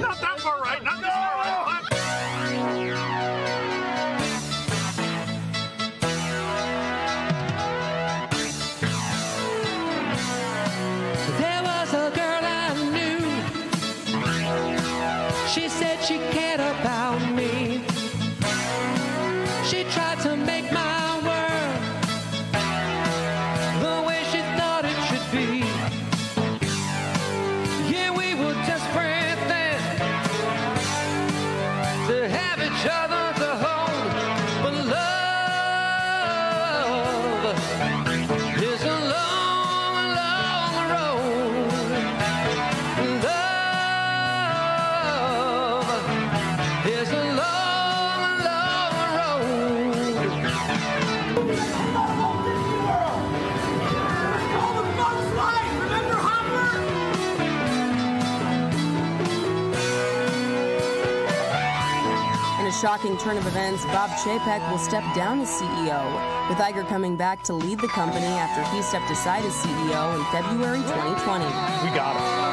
Not that far right. Not this shocking turn of events, Bob Chapek will step down as CEO, with Iger coming back to lead the company after he stepped aside as CEO in February 2020. We got it.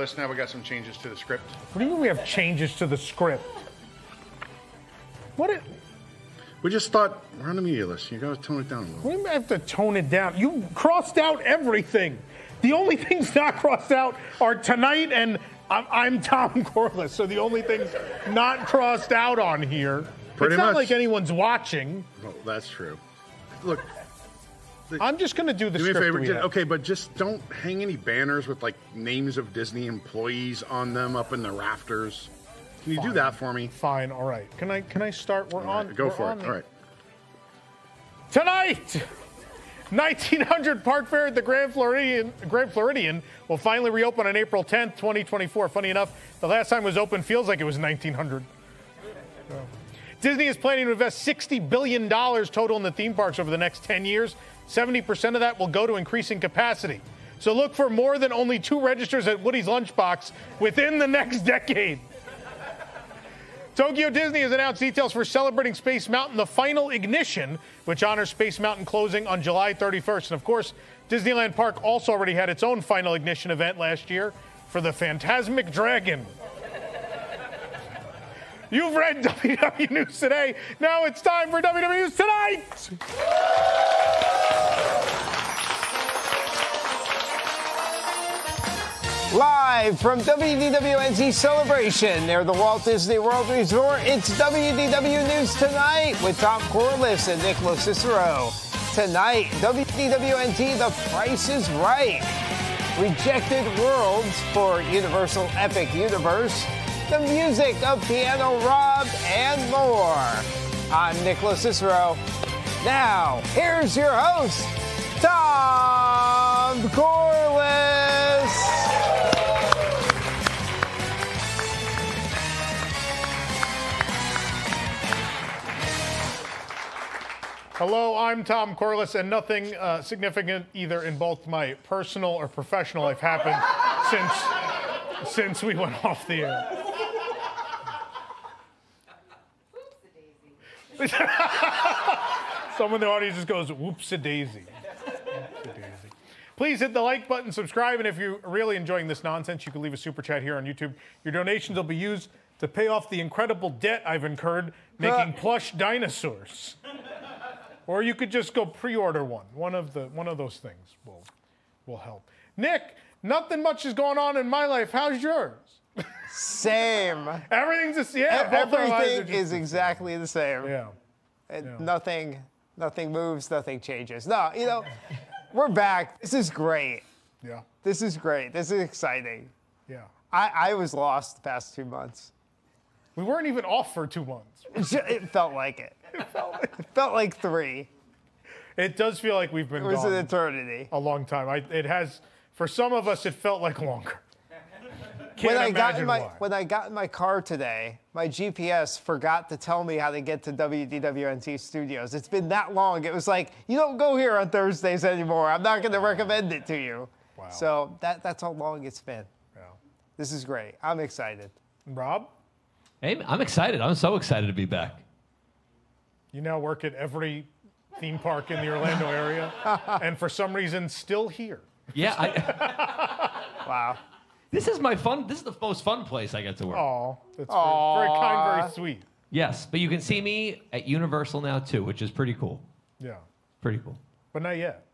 List now. We got some changes to the script. what do you mean we have changes to the script? What? It, We just thought we're on the media list. You got to tone it down a little. we have to tone it down. You crossed out everything. The only things not crossed out are tonight and I'm, I'm Tom Corless. So the only things not crossed out on here. Pretty it's not much. like anyone's watching. Well, that's true. Look, I'm just going to do the do me a script. favor. okay, but just don't hang any banners with like names of Disney employees on them up in the rafters. Can you do that for me? Fine. All right. Can I can I start? We're right, on. go we're for on it. the- All right. Tonight, 1900 Park Fair at the Grand Floridian, Grand Floridian will finally reopen on April 10th, 2024. Funny enough, the last time it was open feels like it was 1900. So. Disney is planning to invest $60 billion total in the theme parks over the next 10 years. 70% of that will go to increasing capacity. So look for more than only two registers at Woody's Lunchbox within the next decade. Tokyo Disney has announced details for celebrating Space Mountain, the final ignition, which honors Space Mountain closing on July 31st. And of course, Disneyland Park also already had its own final ignition event last year for the Fantasmic Dragon. You've read WW News today. Now it's time for WW News Tonight. Live from WDWNT Celebration near the Walt Disney World Resort, it's WDW News Tonight with Tom Corless and Nicholas LoCicero. Tonight, WDWNT The Price is Right. Rejected Worlds for Universal Epic Universe. The music of Piano Rob and more. I'm Nicholas LoCicero. Now, here's your host, Tom Corless. Hello, I'm Tom Corless, and nothing uh, significant either in both my personal or professional life happened since since we went off the air. Someone in the audience just goes, whoops a daisy. Please hit the like button, subscribe, and if you're really enjoying this nonsense, you can leave a super chat here on YouTube. Your donations will be used to pay off the incredible debt I've incurred making uh. plush dinosaurs. Or you could just go pre-order one. One of the one of those things will will help. Nick, nothing much is going on in my life. How's yours? Same. Everything's just yeah. both our lives are Everything just- is exactly the same. yeah. And Nothing Nothing moves, nothing changes. No, you know, we're back. This is great. Yeah. This is great. This is exciting. Yeah. I, I was lost the past two months. We weren't even off for two months. It ju- It felt like it. It felt like three. It does feel like we've been It was an eternity. a long time. I, it has, for some of us, it felt like longer. Can't when I got in my why. when I got in my car today, my GPS forgot to tell me how to get to WDWNT Studios. It's been that long. It was like you don't go here on Thursdays anymore. I'm not going to recommend it to you. Wow. So that that's how long it's been. Yeah. This is great. I'm excited. Rob, Hey, I'm excited. I'm so excited to be back. you now work at every theme park in the Orlando area, and for some reason, still here. Yeah, I, Wow. This is my fun. This is the most fun place I get to work. Oh, that's very, very kind, very sweet. Yes, but you can see me at Universal now too, which is pretty cool. Yeah, Pretty cool. but not yet.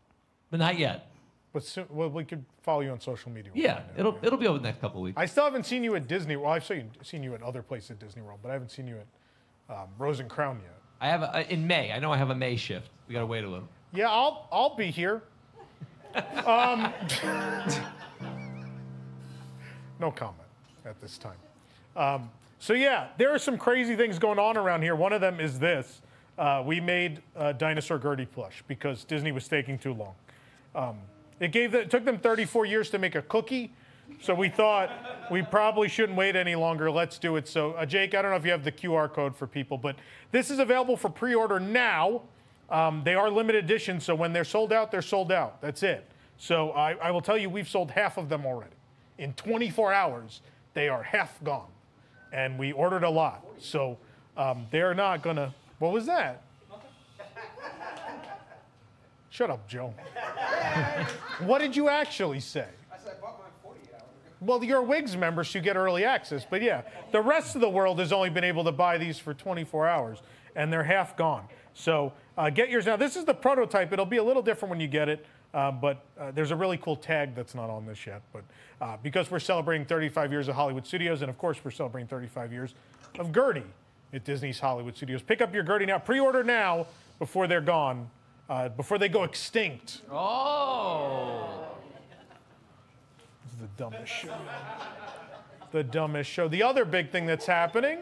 But not yet. But soon, well, we could follow you on social media. Yeah, it'll it'll be over the next couple of weeks. I still haven't seen you at Disney. Well, I've seen seen you at other places at Disney World, but I haven't seen you at um, Rose and Crown yet. I have a, in May. I know I have a May shift. We gotta wait a little. Yeah, I'll I'll be here. Um, no comment at this time. Um, so yeah, there are some crazy things going on around here. One of them is this: uh, we made uh, dinosaur Gertie plush because Disney was taking too long. Um, it gave the, it took them 34 years to make a cookie, so we thought we probably shouldn't wait any longer. Let's do it. So uh, Jake, I don't know if you have the QR code for people, but this is available for pre-order now. Um, they are limited edition, so when they're sold out, they're sold out. That's it. So I, I will tell you, we've sold half of them already. In 24 hours, they are half gone, and we ordered a lot. So um, they're not gonna. What was that? Shut up, Joe. what did you actually say? I said I bought mine 40 hours. Well, you're a Wigs member, so you get early access. But yeah, the rest of the world has only been able to buy these for 24 hours, and they're half gone. So uh, get yours now. This is the prototype. It'll be a little different when you get it, uh, but uh, there's a really cool tag that's not on this yet. But uh, because we're celebrating 35 years of Hollywood Studios, and of course we're celebrating 35 years of Gertie at Disney's Hollywood Studios. Pick up your Gertie now. Pre-order now before they're gone, uh, before they go extinct. Oh. This is the dumbest show. The dumbest show. The other big thing that's happening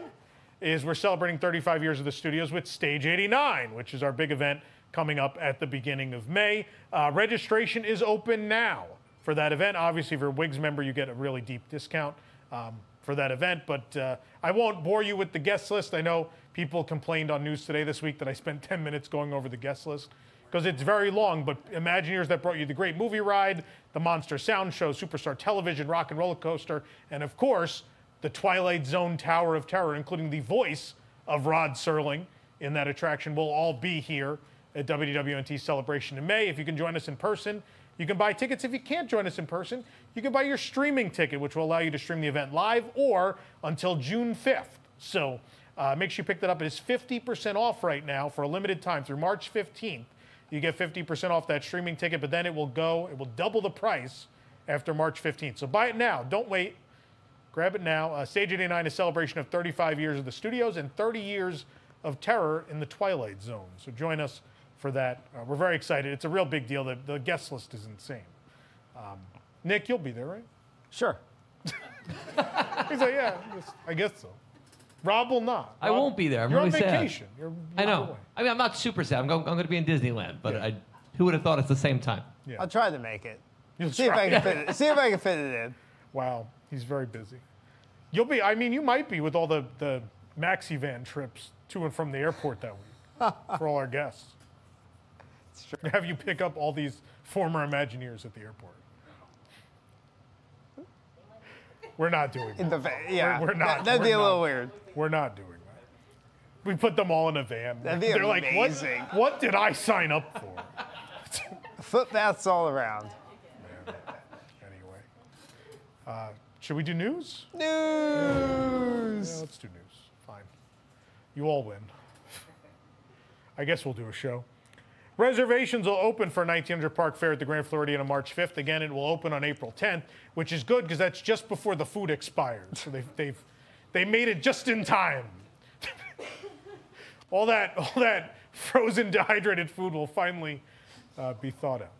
is we're celebrating 35 years of the studios with Stage 89, which is our big event coming up at the beginning of May. Uh, registration is open now for that event. Obviously, if you're a Wigs member, you get a really deep discount um, for that event. But uh, I won't bore you with the guest list. I know people complained on news today this week that I spent 10 minutes going over the guest list because it's very long. But Imagineers that brought you the Great Movie Ride, the Monster Sound Show, Superstar Television, Rock and Roller Coaster, and of course, the Twilight Zone Tower of Terror, including the voice of Rod Serling in that attraction, will all be here at WDWNT Celebration in May. If you can join us in person, you can buy tickets. If you can't join us in person, you can buy your streaming ticket, which will allow you to stream the event live or until June 5th. So uh, make sure you pick that up. It is 50% off right now for a limited time through March 15th. You get 50% off that streaming ticket, but then it will go, it will double the price after March 15th. So buy it now. Don't wait. Grab it now. Uh, Stage 89 is a celebration of 35 years of the studios and 30 years of terror in the Twilight Zone. So join us for that. Uh, we're very excited. It's a real big deal. The, the guest list is insane. Um, Nick, you'll be there, right? Sure. He's like, yeah, just- I guess so. Rob will not. I Rob- won't be there. I'm you're really on sad. vacation. You're I not know. away. I mean, I'm not super sad. I'm going, I'm going to be in Disneyland, but Yeah. I, who would have thought it's the same time? Yeah. I'll try to make it. You'll See if. I can fit it. See if I can fit it in. Wow, he's very busy. You'll be, I mean, you might be with all the, the maxi van trips to and from the airport that week for all our guests. Have you pick up all these former Imagineers at the airport? We're not doing that. In the va- yeah. we're not. That, would be We're a little weird. We're not doing that. We put them all in a van. That'd be They're amazing. like, what, what did I sign up for? Foot baths all around. anyway, uh, should we do news? News. Yeah, let's do news. Fine. You all win. I guess we'll do a show. Reservations will open for 1900 Park Fair at the Grand Floridian on March 5th. Again, it will open on April 10th, which is good because that's just before the food expires. So they've, they've they made it just in time. all that, all that frozen, dehydrated food will finally uh, be thawed out.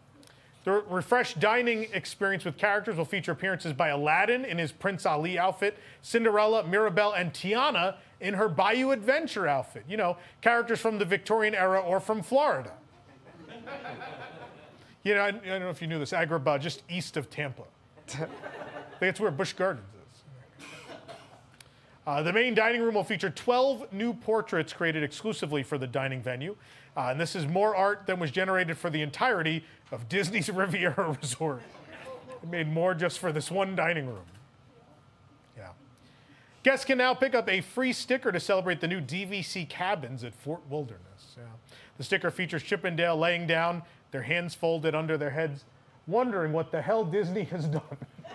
The refreshed dining experience with characters will feature appearances by Aladdin in his Prince Ali outfit, Cinderella, Mirabelle, and Tiana in her Bayou Adventure outfit. You know, characters from the Victorian era or from Florida. you know, I, I don't know if you knew this, Agrabah, just east of Tampa. I think it's where Busch Gardens is. Uh, the main dining room will feature 12 new portraits created exclusively for the dining venue. Uh, and this is more art than was generated for the entirety of Disney's Riviera Resort. It made more just for this one dining room. Yeah. Guests can now pick up a free sticker to celebrate the new DVC cabins at Fort Wilderness. Yeah. The sticker features Chip and Dale laying down, their hands folded under their heads, wondering what the hell Disney has done.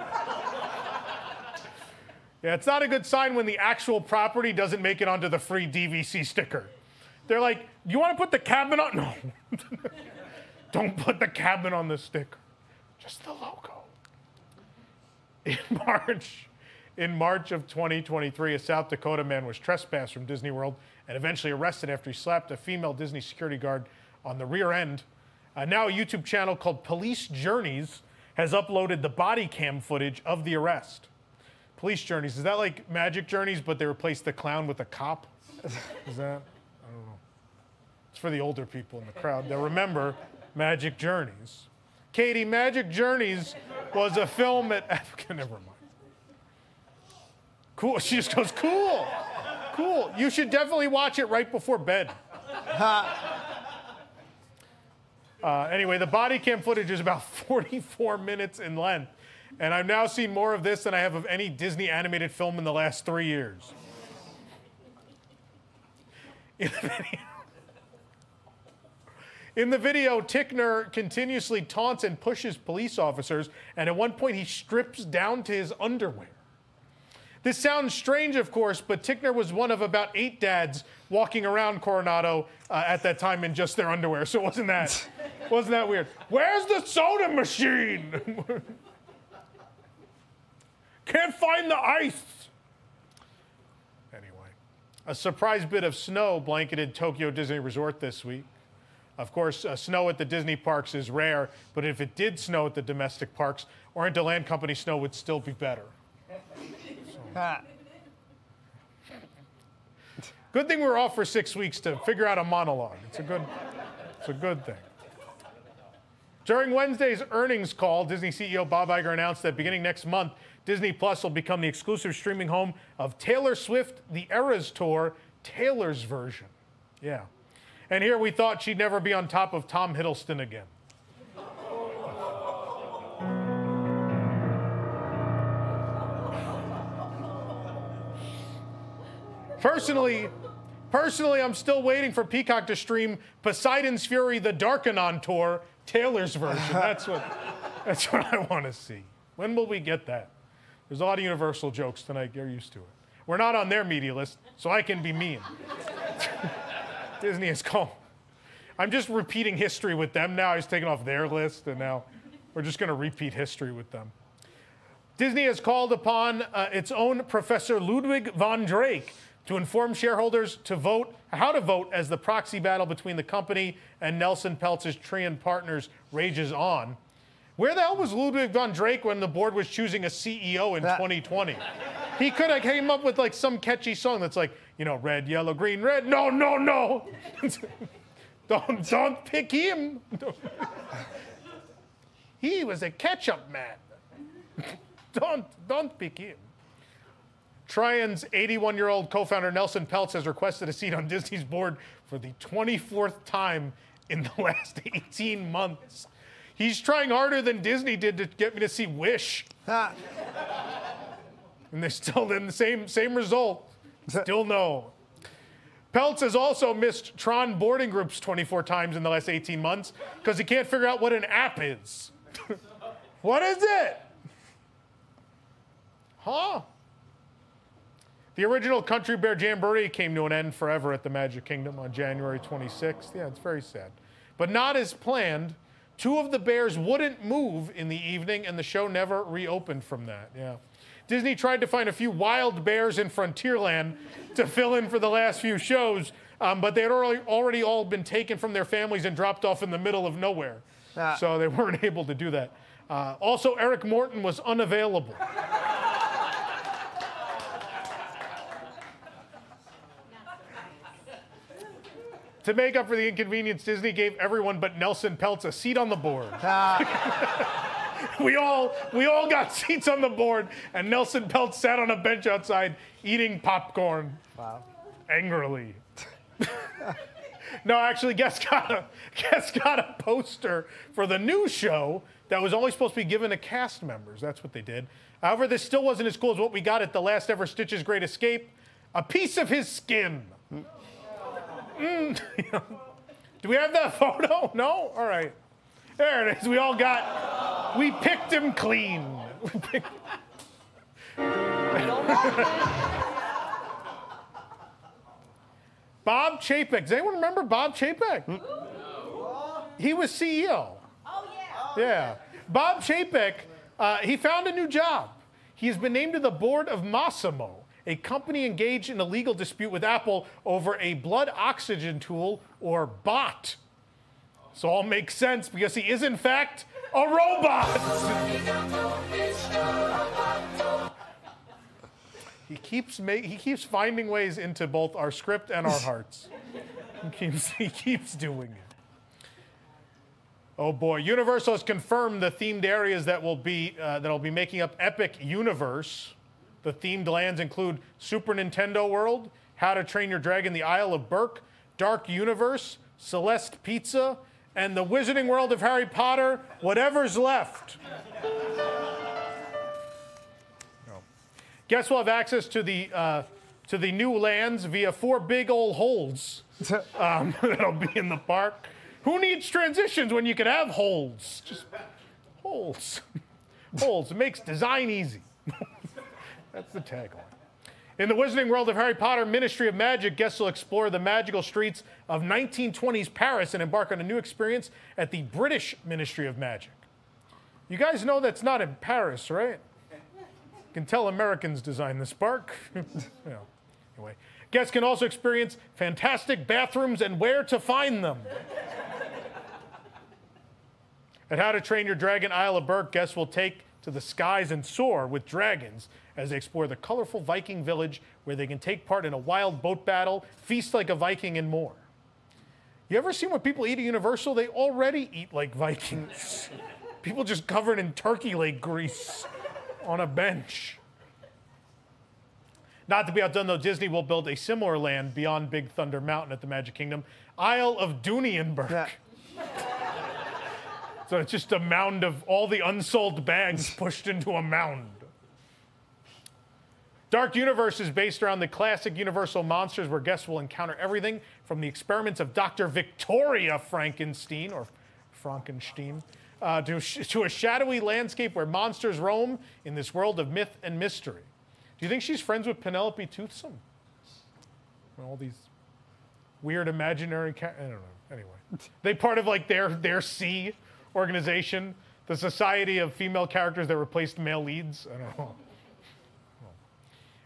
yeah, it's not a good sign when the actual property doesn't make it onto the free DVC sticker. They're like, you want to put the cabin on? No. Don't put the cabin on the sticker. Just the logo. In March, in March of 2023, a South Dakota man was trespassed from Disney World and eventually arrested after he slapped a female Disney security guard on the rear end. Uh, now, a YouTube channel called Police Journeys has uploaded the body cam footage of the arrest. Police Journeys, is that like Magic Journeys, but they replaced the clown with a cop? Is that? I don't know. It's for the older people in the crowd that remember Magic Journeys. Katie, Magic Journeys was a film at. Never mind. Cool. She just goes, cool. Cool. You should definitely watch it right before bed. Uh, anyway, the body cam footage is about 44 minutes in length. And I've now seen more of this than I have of any Disney animated film in the last three years. In the video, in the video Tickner continuously taunts and pushes police officers, and at one point he strips down to his underwear. This sounds strange, of course, but Tickner was one of about eight dads walking around Coronado uh, at that time in just their underwear. So wasn't that wasn't that weird? Where's the soda machine? Can't find the ice. Anyway, a surprise bit of snow blanketed Tokyo Disney Resort this week. Of course, uh, snow at the Disney parks is rare, but if it did snow at the domestic parks, Oriental Land Company snow would still be better. Good thing we're off for six weeks to figure out a monologue. It's a good, it's a good thing. During Wednesday's earnings call, Disney CEO Bob Iger announced that beginning next month, Disney Plus will become the exclusive streaming home of Taylor Swift, The Eras Tour, Taylor's version. Yeah. And here we thought she'd never be on top of Tom Hiddleston again. Personally, personally, I'm still waiting for Peacock to stream Poseidon's Fury: The Darkenon Tour, Taylor's version. That's what, that's what I want to see. When will we get that? There's a lot of Universal jokes tonight. You're used to it. We're not on their media list, so I can be mean. Disney is called. I'm just repeating history with them now. I was taken off their list, and now we're just going to repeat history with them. Disney has called upon uh, its own Professor Ludwig von Drake to inform shareholders to vote how to vote as the proxy battle between the company and Nelson Peltz's Trian Partners rages on. Where the hell was Ludwig von Drake when the board was choosing a CEO in That- 2020? He could have came up with like some catchy song that's like, you know, red, yellow, green, red. No, no, no. don't don't pick him. he was a ketchup man. don't don't pick him. Trian's 81 year old co founder Nelson Peltz has requested a seat on Disney's board for the 24th time in the last 18 months. He's trying harder than Disney did to get me to see Wish, and they're still in the same, same result. Still no. Peltz has also missed Tron boarding groups 24 times in the last 18 months because he can't figure out what an app is. what is it? Huh? The original Country Bear Jamboree came to an end forever at the Magic Kingdom on January 26th. Yeah, it's very sad. But not as planned. Two of the bears wouldn't move in the evening, and the show never reopened from that. Yeah. Disney tried to find a few wild bears in Frontierland to fill in for the last few shows, Um, but they had already, already all been taken from their families and dropped off in the middle of nowhere. Ah. So they weren't able to do that. Uh, also, Eric Morton was unavailable. To make up for the inconvenience, Disney gave everyone but Nelson Peltz a seat on the board. Ah. we all we all got seats on the board, and Nelson Peltz sat on a bench outside eating popcorn. Wow. Angrily. no, actually, Guess got a Guess got a poster for the new show that was only supposed to be given to cast members. That's what they did. However, this still wasn't as cool as what we got at the last ever Stitch's Great Escape. A piece of his skin. Mm. Do we have that photo? No? All right. There it is. We all got, we picked him clean. Picked- Bob Chapek. Does anyone remember Bob Chapek? He was CEO. Oh, yeah. Yeah. Bob Chapek, uh, he found a new job. He has been named to the board of Masimo, a company engaged in a legal dispute with Apple over a blood oxygen tool, or BOT. So all makes sense because he is, in fact, a robot. he keeps ma- he keeps finding ways into both our script and our hearts. he keeps he keeps doing it. Oh boy, Universal has confirmed the themed areas that will be uh, that'll be making up Epic Universe. The themed lands include Super Nintendo World, How to Train Your Dragon: The Isle of Berk, Dark Universe, Celestial Park, and the Wizarding World of Harry Potter. Whatever's left. No. Guests will have access to the uh, to the new lands via four big old holes um, that'll be in the park. Who needs transitions when you can have holes? Just holes. holes. It makes design easy. That's the tagline. In the Wizarding World of Harry Potter Ministry of Magic, guests will explore the magical streets of 1920s Paris and embark on a new experience at the British Ministry of Magic. You guys know that's not in Paris, right? You can tell Americans designed this park. Yeah. Anyway, guests can also experience fantastic bathrooms and where to find them. At How to Train Your Dragon Isle of Berk, guests will take to the skies and soar with dragons as they explore the colorful Viking village where they can take part in a wild boat battle, feast like a Viking, and more. You ever seen what people eat at Universal? They already eat like Vikings. people just covered in turkey leg grease on a bench. Not to be outdone, though, Disney will build a similar land beyond Big Thunder Mountain at the Magic Kingdom, Isle of Dooney & Bourke. Yeah. So it's just a mound of all the unsold bags pushed into a mound. Dark Universe is based around the classic Universal monsters where guests will encounter everything from the experiments of Dr. Victoria Frankenstein, or Frankenstein, uh, to, sh- to a shadowy landscape where monsters roam in this world of myth and mystery. Do you think she's friends with Penelope Toothsome? All these weird imaginary. Ca- I don't know. Anyway, they part of like their their C organization, the Society of Female Characters that replaced male leads. I don't know.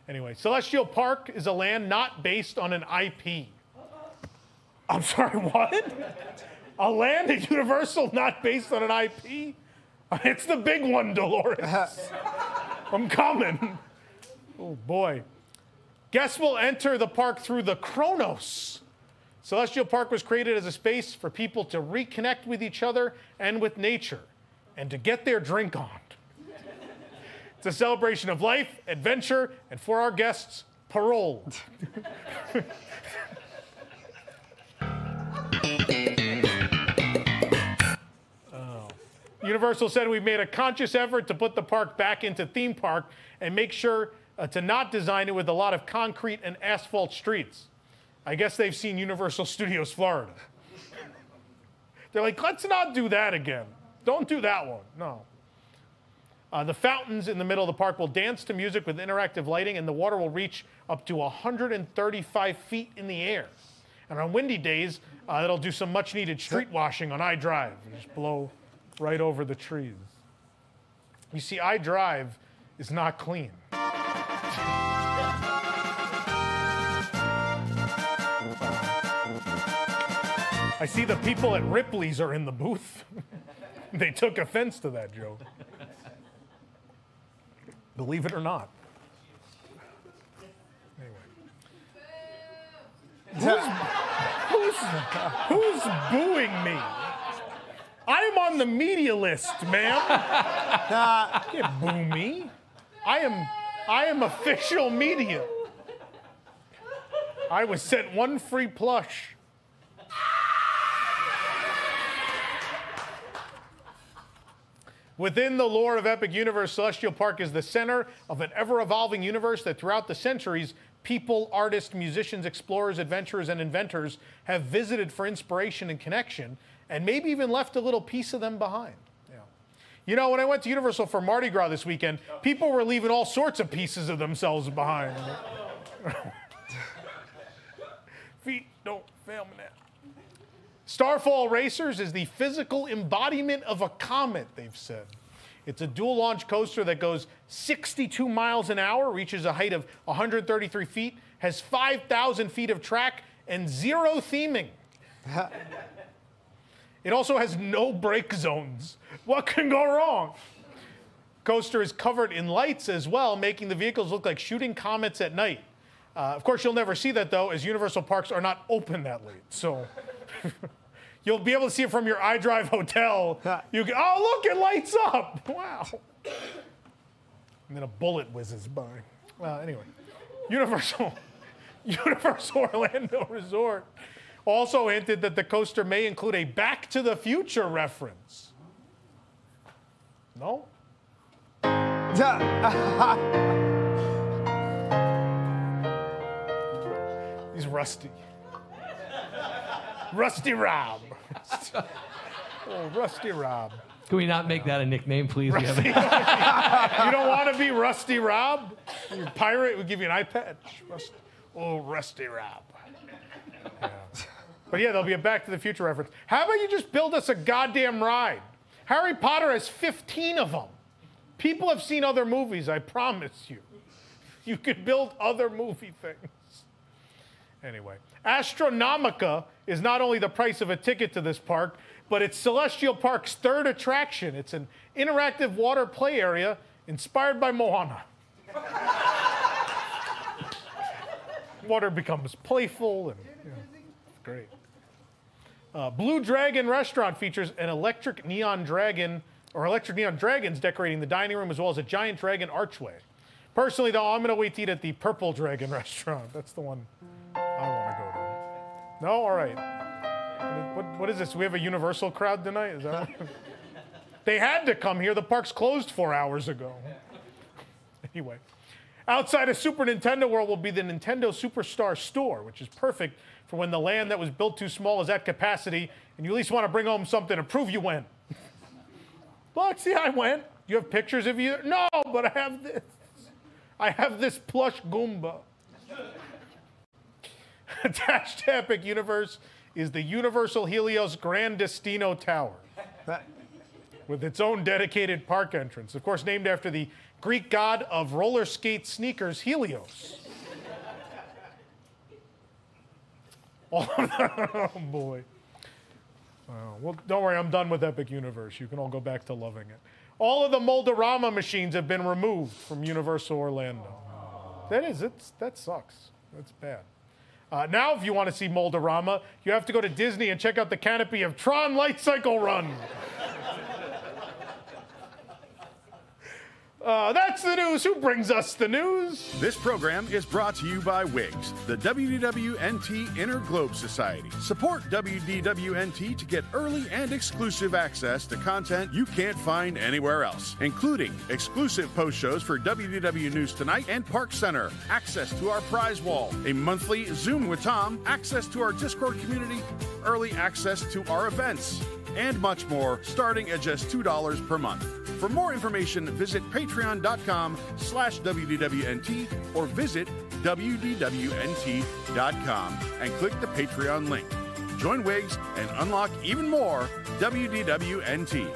Anyway, Celestial Park is a land not based on an IP. I'm sorry, what? A land at Universal not based on an IP? It's the big one, Dolores. I'm coming. Oh boy. Guests will enter the park through the Kronos. Celestial Park was created as a space for people to reconnect with each other and with nature and to get their drink on. It's a celebration of life, adventure, and for our guests, parole. Universal said we've made a conscious effort to put the park back into theme park and make sure uh, to not design it with a lot of concrete and asphalt streets. I guess they've seen Universal Studios Florida. They're like, let's not do that again. Don't do that one. No. Uh, the fountains in the middle of the park will dance to music with interactive lighting, and the water will reach up to 135 feet in the air. And on windy days, uh, it'll do some much needed street washing on I Drive. Just blow right over the trees. You see, I Drive is not clean. I see the people at Ripley's are in the booth. they took offense to that joke. Believe it or not. Anyway. Who's, who's, who's booing me? I am on the media list, ma'am. You can't boo me. I am, I am official media. I was sent one free plush. Within the lore of Epic Universe, Celestial Park is the center of an ever evolving universe that throughout the centuries, people, artists, musicians, explorers, adventurers, and inventors have visited for inspiration and connection, and maybe even left a little piece of them behind. Yeah. You know, when I went to Universal for Mardi Gras this weekend, people were leaving all sorts of pieces of themselves behind. Feet don't fail me now. Starfall Racers is the physical embodiment of a comet, they've said. It's a dual launch coaster that goes 62 miles an hour, reaches a height of 133 feet, has 5,000 feet of track, and zero theming. it also has no brake zones. What can go wrong? Coaster is covered in lights as well, making the vehicles look like shooting comets at night. Uh, of course, you'll never see that though, as Universal Parks are not open that late. So you'll be able to see it from your iDrive hotel. You can, oh, look, it lights up. Wow. And then a bullet whizzes by. Well, anyway, Universal, Universal Orlando Resort also hinted that the coaster may include a Back to the Future reference. No? He's rusty. Rusty Rob. oh, Rusty Rob. Can we not make that a nickname, please? Have- You don't want to be Rusty Rob? You're pirate, we give you an eye patch. Rust- oh, Rusty Rob. Yeah. But yeah, there'll be a Back to the Future reference. How about you just build us a goddamn ride? Harry Potter has 15 of them. People have seen other movies, I promise you. You could build other movie things. Anyway, Astronomica is not only the price of a ticket to this park, but it's Celestial Park's third attraction. It's an interactive water play area inspired by Moana. water becomes playful and you know, great. Uh, Blue Dragon Restaurant features an electric neon dragon or electric neon dragons decorating the dining room as well as a giant dragon archway. Personally, though, I'm going to wait to eat at the Purple Dragon restaurant. That's the one I want to go to. No? All right. What, what is this? We have a Universal crowd tonight? Is that? They had to come here. The park's closed four hours ago. Anyway, outside of Super Nintendo World will be the Nintendo Superstar Store, which is perfect for when the land that was built too small is at capacity and you at least want to bring home something to prove you went. Look, see, I went. You have pictures of you? No, but I have this. I have this plush Goomba. Attached to Epic Universe is the Universal Helios Grand Destino Tower with its own dedicated park entrance. Of course, named after the Greek god of roller skate sneakers, Helios. Oh, boy. Well, don't worry, I'm done with Epic Universe. You can all go back to loving it. All of the Mold-A-Rama machines have been removed from Universal Orlando. That is, it's, that sucks. That's bad. Uh, now, if you want to see Mold-A-Rama, you have to go to Disney and check out the canopy of Tron Light Cycle Run. Uh, that's the news. Who brings us the news? This program is brought to you by WIGS, the WDWNT Inner Globe Society. Support WDWNT to get early and exclusive access to content you can't find anywhere else, including exclusive post shows for WDW News Tonight and Park Center, access to our prize wall, a monthly Zoom with Tom, access to our Discord community, early access to our events, and much more, starting at just $2 per month. For more information, visit patreon.com slash WDWNT or visit WDWNT.com and click the Patreon link. Join Wigs and unlock even more WDWNT.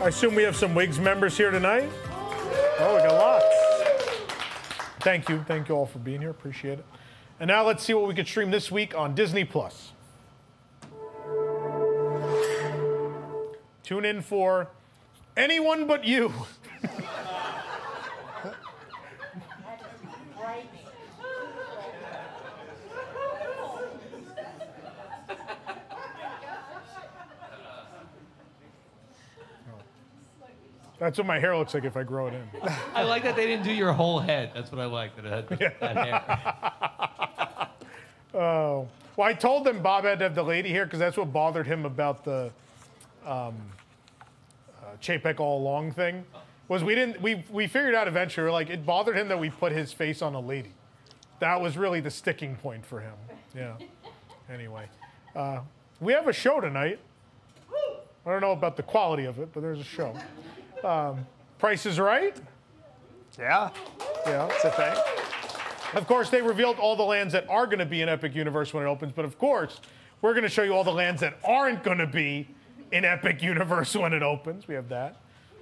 I assume we have some Wigs members here tonight. Oh, we got lots. Thank you. Thank you all for being here. Appreciate it. And now let's see what we could stream this week on Disney Plus. Tune in for Anyone But You. That's what my hair looks like if I grow it in. I like that they didn't do your whole head. That's what I like. That it had that hair. Oh. Well, I told them Bob had to have the lady here because that's what bothered him about the um, Chapek all along thing. Was we didn't we we figured out eventually we're like it bothered him that we put his face on a lady. That was really the sticking point for him. Yeah. Anyway, uh, we have a show tonight. I don't know about the quality of it, but there's a show. Um, Price is Right. Yeah, Yeah. it's a thing. Of course, they revealed all the lands that are going to be in Epic Universe when it opens, but of course, we're going to show you all the lands that aren't going to be in Epic Universe when it opens. We have that.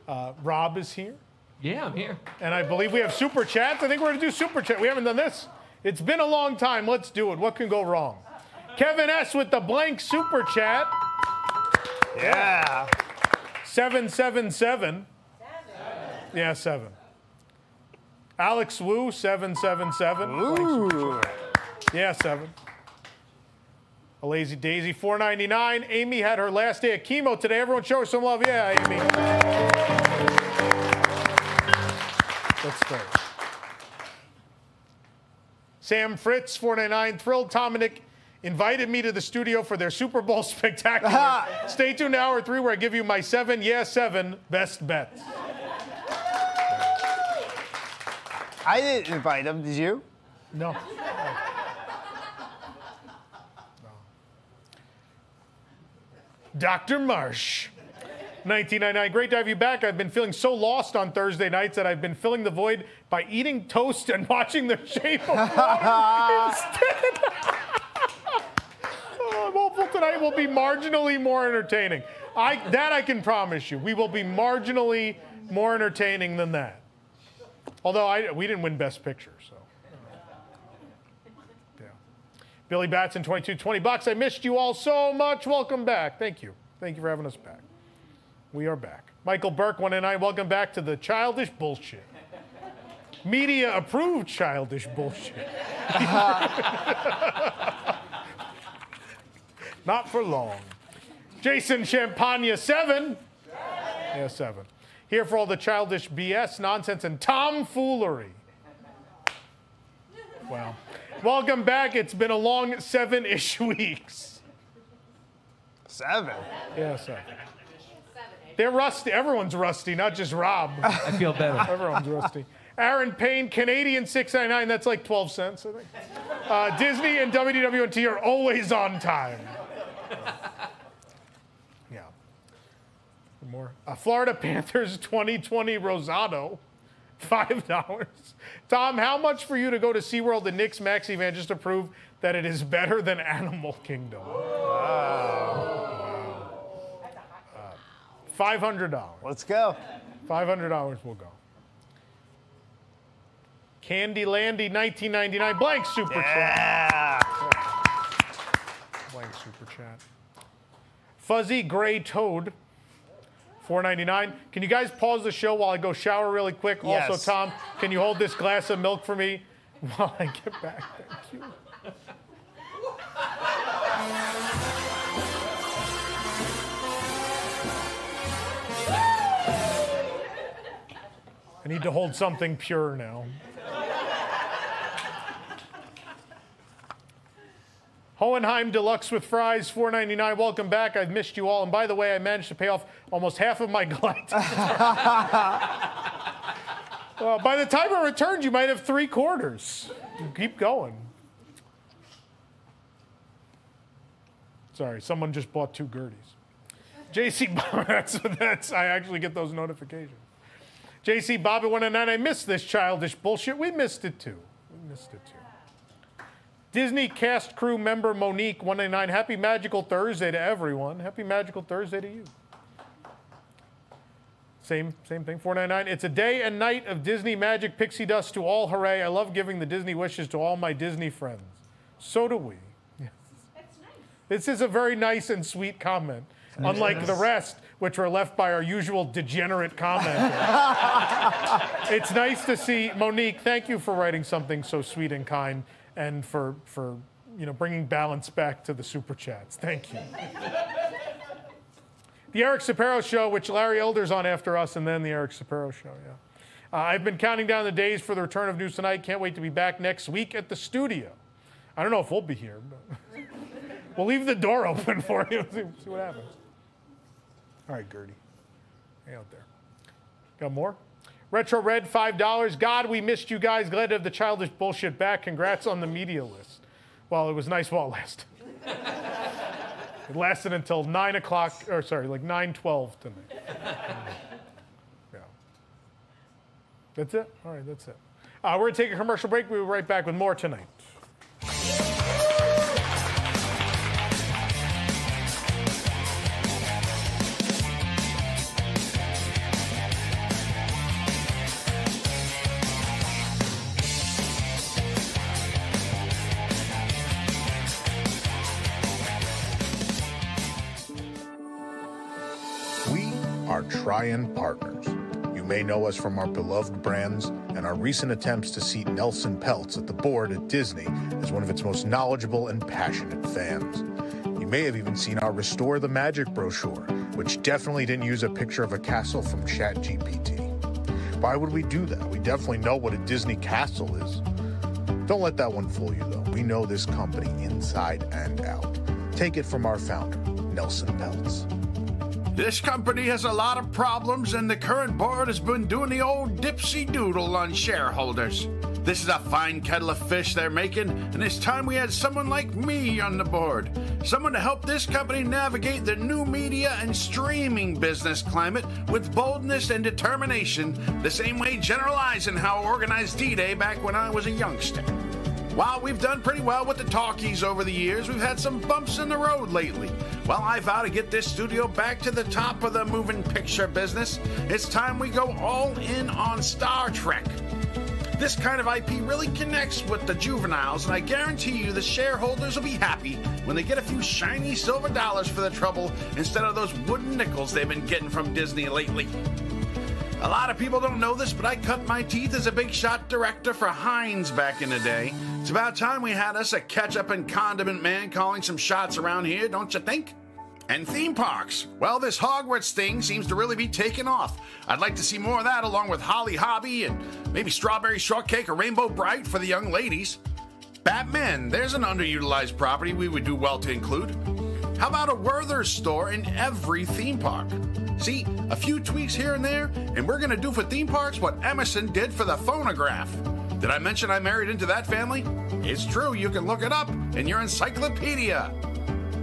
Uh, Rob is here, Yeah, I'm here. and I believe we have super chats. I think we're going to do super chat. We haven't done this. It's been a long time. Let's do it. What can go wrong? Kevin S. with the blank super chat. Yeah. 777. Yeah, seven. Alex Wu, 777. Ooh. Yeah, seven. A lazy daisy, 499. Amy had her last day of chemo today. Everyone show her some love. Yeah, Amy. Let's start. Sam Fritz, 499. Thrilled Tom and Nick invited me to the studio for their Super Bowl spectacular. Stay tuned to hour three where I give you my seven, yeah, seven best bets. I didn't invite them, Did you? No. Dr. Marsh. 1999. Great to have you back. I've been feeling so lost on Thursday nights that I've been filling the void by eating toast and watching The Shape of Water instead. Oh, I'm hopeful tonight will be marginally more entertaining. I, that I can promise you. We will be marginally more entertaining than that. Although I, we didn't win Best Picture, so. Yeah. Billy Batson, 22, 20 bucks. I missed you all so much. Welcome back. Thank you. Thank you for having us back. We are back. Michael Burke, 199. Welcome back to the childish bullshit. Media approved childish bullshit. Not for long. Jason Champagne, 7. Yeah, 7. Here for all the childish BS, nonsense, and tomfoolery. Wow. Welcome back. It's been a long seven ish weeks. Seven. Yeah, seven. They're rusty. Everyone's rusty, not just Rob. I feel better. Everyone's rusty. Aaron Payne, Canadian 699. That's like 12 cents, I think. Uh, Disney and WDWNT are always on time. Yeah. More. Uh, Florida Panthers 2020 Rosado. $5. Tom, how much for you to go to SeaWorld and Nick's Maxi Van just to prove that it is better than Animal Kingdom? Five hundred dollars. Let's go. Five hundred dollars We'll go. Candy Landy, 1999, blank super chat. Yeah. Blank super chat. Fuzzy Gray Toad, 499. Can you guys pause the show while I go shower really quick? Yes. Also, Tom, can you hold this glass of milk for me while I get back? Thank you. I need to hold something pure now. Hohenheim Deluxe with fries, $4.99. Welcome back. I've missed you all. And by the way, I managed to pay off almost half of my. Uh, by the time I returns, you might have three quarters. Keep going. Sorry, someone just bought two Gerties. JC, that's, that's, I actually get those notifications. JC Bobby 109, I missed this childish bullshit. We missed it too. We missed it too. Disney cast crew member Monique 199, happy magical Thursday to everyone. Happy magical Thursday to you. Same, same thing. 499. It's a day and night of Disney magic pixie dust to all. Hooray! I love giving the Disney wishes to all my Disney friends. So do we. This is a very nice and sweet comment, unlike the rest, which were left by our usual degenerate commenter. it's nice to see Monique. Thank you for writing something so sweet and kind, and for for you know bringing balance back to the super chats. Thank you. the Eric Sapero show, which Larry Elder's on after us, and then the Eric Sapero show. Yeah. Uh, I've been counting down the days for the return of News Tonight. Can't wait to be back next week at the studio. I don't know if we'll be here, but we'll leave the door open for you. see, see what happens. All right, Gertie. Hang out there. Got more? Retro Red, $5. God, we missed you guys. Glad to have the childish bullshit back. Congrats on the media list. Well, it was nice while it lasted. it lasted until 9 o'clock, or sorry, like 9.12 tonight. yeah. That's it? All right, that's it. Uh, we're going to take a commercial break. We'll be right back with more tonight. Trian Partners. You may know us from our beloved brands and our recent attempts to seat Nelson Peltz at the board at Disney as one of its most knowledgeable and passionate fans. You may have even seen our Restore the Magic brochure, which definitely didn't use a picture of a castle from ChatGPT. Why would we do that? We definitely know what a Disney castle is. Don't let that one fool you, though. We know this company inside and out. Take it from our founder, Nelson Peltz. This company has a lot of problems, and the current board has been doing the old dipsy doodle on shareholders. This is a fine kettle of fish they're making, and it's time we had someone like me on the board. Someone to help this company navigate the new media and streaming business climate with boldness and determination, the same way General Eisenhower organized D Day back when I was a youngster. While we've done pretty well with the talkies over the years, we've had some bumps in the road lately. Well, I vow to get this studio back to the top of the moving picture business. It's time we go all in on Star Trek. This kind of IP really connects with the juveniles, and I guarantee you the shareholders will be happy when they get a few shiny silver dollars for the trouble instead of those wooden nickels they've been getting from Disney lately. A lot of people don't know this, but I cut my teeth as a big shot director for Heinz back in the day. It's about time we had us a ketchup and condiment man calling some shots around here, don't you think? And theme parks. Well, this Hogwarts thing seems to really be taking off. I'd like to see more of that along with Holly Hobbie and maybe Strawberry Shortcake or Rainbow Brite for the young ladies. Batman, there's an underutilized property we would do well to include. How about a Werther's store in every theme park? See, a few tweaks here and there, and we're gonna do for theme parks what Emerson did for the phonograph. Did I mention I married into that family? It's true, you can look it up in your encyclopedia.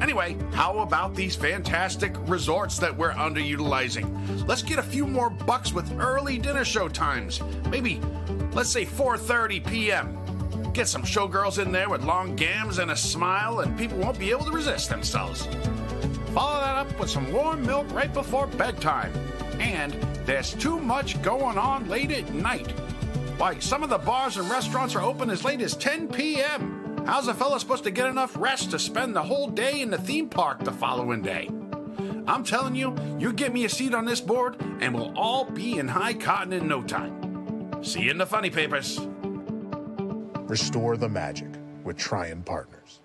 Anyway, how about these fantastic resorts that we're underutilizing? Let's get a few more bucks with early dinner show times. Maybe, let's say 4:30 p.m. Get some showgirls in there with long gams and a smile, and people won't be able to resist themselves. Follow that up with some warm milk right before bedtime. And there's too much going on late at night. Why, some of the bars and restaurants are open as late as 10 p.m. How's a fella supposed to get enough rest to spend the whole day in the theme park the following day? I'm telling you, you get me a seat on this board, and we'll all be in high cotton in no time. See you in the funny papers. Restore the magic with Trian Partners.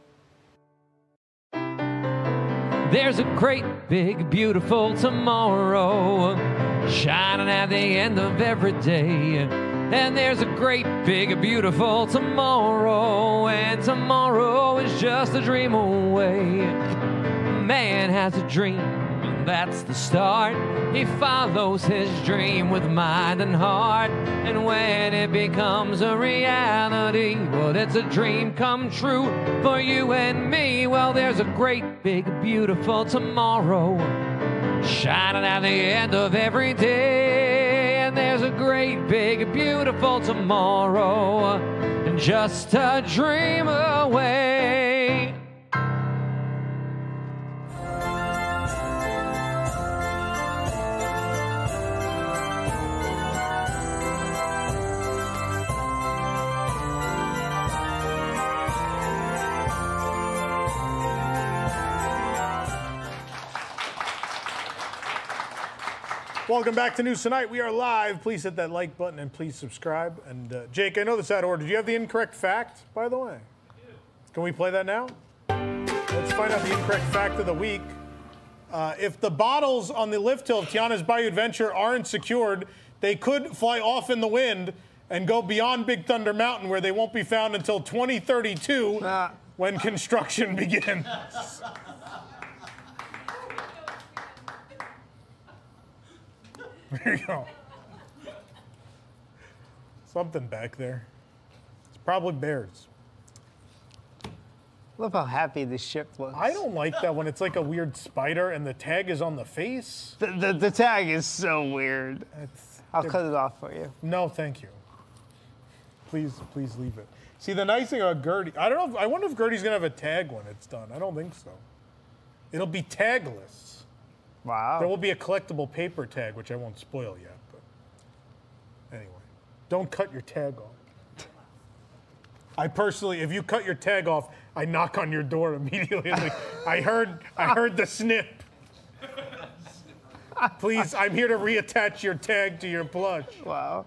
There's a great, big, beautiful tomorrow shining at the end of every day. And there's a great, big, beautiful tomorrow, and tomorrow is just a dream away. Man has a dream, and that's the start. He follows his dream with mind and heart, and when it becomes a reality, well, it's a dream come true for you and me. Well, there's a great, big, beautiful tomorrow shining at the end of every day. And there's a great, big, beautiful tomorrow, and just a dream away. Welcome back to News Tonight. We are live. Please hit that like button and please subscribe. And uh, Jake, I know this out of order. Do you have the incorrect fact, by the way? Can we play that now? Let's find out the incorrect fact of the week. Uh, if the bottles on the lift hill of Tiana's Bayou Adventure aren't secured, they could fly off in the wind and go beyond Big Thunder Mountain, where they won't be found until 2032 Ah. when construction begins. There you go. Something back there. It's probably bears. Look how happy this ship looks. I don't like that when it's like a weird spider and the tag is on the face. The, the, the tag is so weird. It's, I'll cut it off for you. No, thank you. Please, please leave it. See, the nice thing about Gertie, I don't know. If, I wonder if Gertie's gonna have a tag when it's done. I don't think so. It'll be tagless. Wow. There will be a collectible paper tag, which I won't spoil yet. But anyway, don't cut your tag off. I personally, if you cut your tag off, I knock on your door immediately. Like, I heard, I heard the snip. Please, I'm here to reattach your tag to your plush. Wow.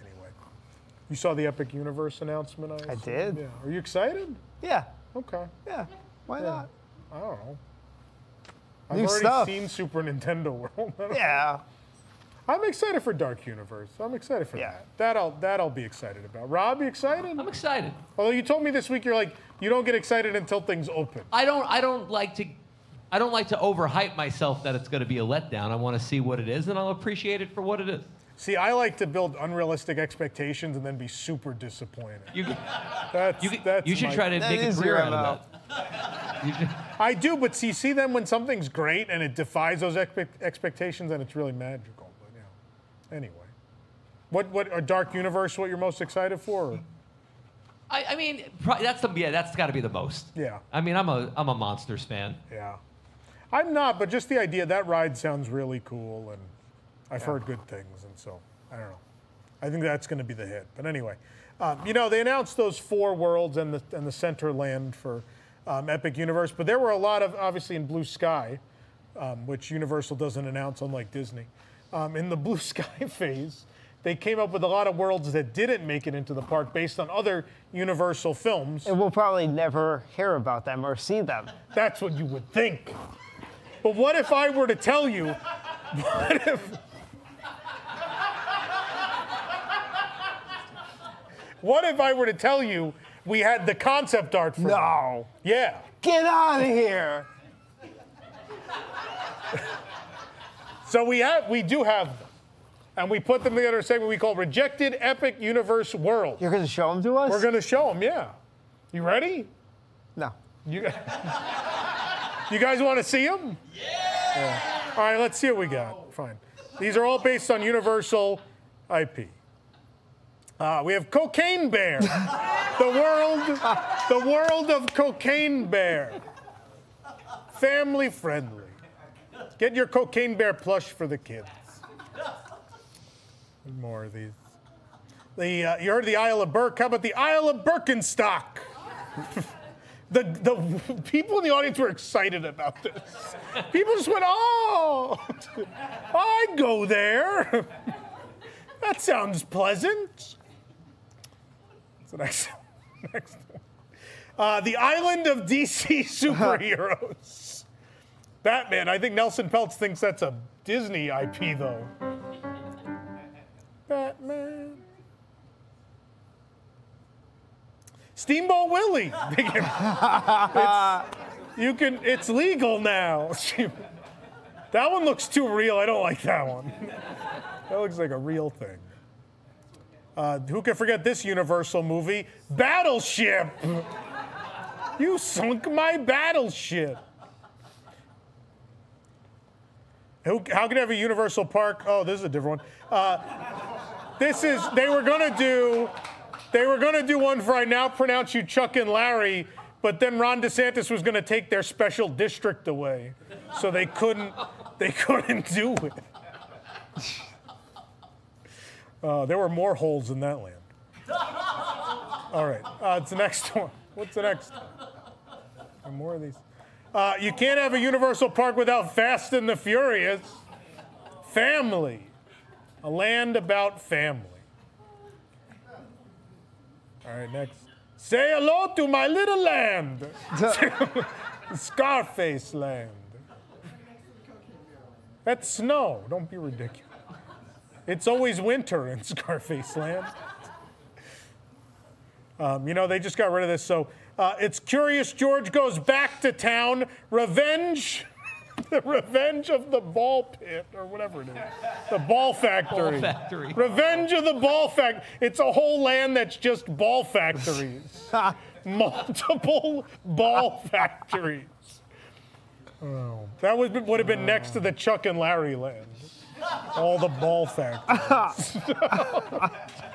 Anyway, you saw the Epic Universe announcement. I, I did. Yeah. Are you excited? Yeah. Okay. Yeah. Why not? I don't know. I've New already stuff. seen Super Nintendo World. Yeah. I'm excited for Dark Universe. I'm excited for Yeah. that. That I'll that I'll be excited about. Rob, you excited? I'm excited. Although you told me this week you're like you don't get excited until things open. I don't. I don't like to. I don't like to overhype myself that it's going to be a letdown. I want to see what it is, and I'll appreciate it for what it is. See, I like to build unrealistic expectations and then be super disappointed. You, That's, you, that's you should my- try to make a is career out of uh, that. I do, but see, see them when something's great and it defies those expe- expectations, and it's really magical. But yeah. Anyway, what what a Dark Universe? What you're most excited for? or- I, I mean, pro- that's the yeah. That's got to be the most. Yeah. I mean, I'm a I'm a monsters fan. Yeah. I'm not, but just the idea that ride sounds really cool, and I've heard good things, and so I don't know. I think that's going to be the hit. But anyway, um, you know, they announced those four worlds and the and the center land for um, Epic Universe, but there were a lot of obviously in Blue Sky, um, which Universal doesn't announce, unlike Disney. Um, in the Blue Sky phase, they came up with a lot of worlds that didn't make it into the park based on other Universal films. And we'll probably never hear about them or see them. That's what you would think. But what if I were to tell you, what if. What if I were to tell you we had the concept art for them? No. Yeah. Get out of here. So we have we do have them. And we put them together in a segment we call Rejected Epic Universe World. You're going to show them to us? We're gonna show them, yeah. You ready? No. You, you guys want to see them? Yeah. All right, let's see what we got. Fine. These are all based on Universal IP. Uh, we have Cocaine Bear, the world, the world of Cocaine Bear. Family friendly. Get your Cocaine Bear plush for the kids. More of these. The, uh, you heard the Isle of Burke. How about the Isle of Birkenstock? the, the people in the audience were excited about this. People just went, oh, I'd go there. that sounds pleasant. The next, next? Uh, the Island of DC Superheroes. Batman. I think Nelson Peltz thinks that's a Disney IP, though. Batman. Steamboat Willie. You can. It's legal now. that one looks too real. I don't like that one. that looks like a real thing. Uh, who can forget this Universal movie? Battleship. you sunk my battleship. Who, how can I have a Universal Park? Oh, this is a different one. Uh, this is, they were gonna do, they were gonna do one for I now pronounce you Chuck and Larry, but then Ron DeSantis was gonna take their special district away. So they couldn't, they couldn't do it. Uh, there were more holes in that land. All right, uh, it's the next one. What's the next? And more of these. Uh, you can't have a Universal Park without Fast and the Furious. family. A land about family. All right, next. Say hello to my little land. Scarface land. That's snow. Don't be ridiculous. It's always winter in Scarface land. Um, you know, they just got rid of this. So uh, it's Curious George goes back to town. Revenge. the revenge of the ball pit, or whatever it is. The ball factory. Ball factory. Revenge of the ball factory. It's a whole land that's just ball factories. Multiple ball factories. Oh, that would, would have been next to the Chuck and Larry land. All the ball factories.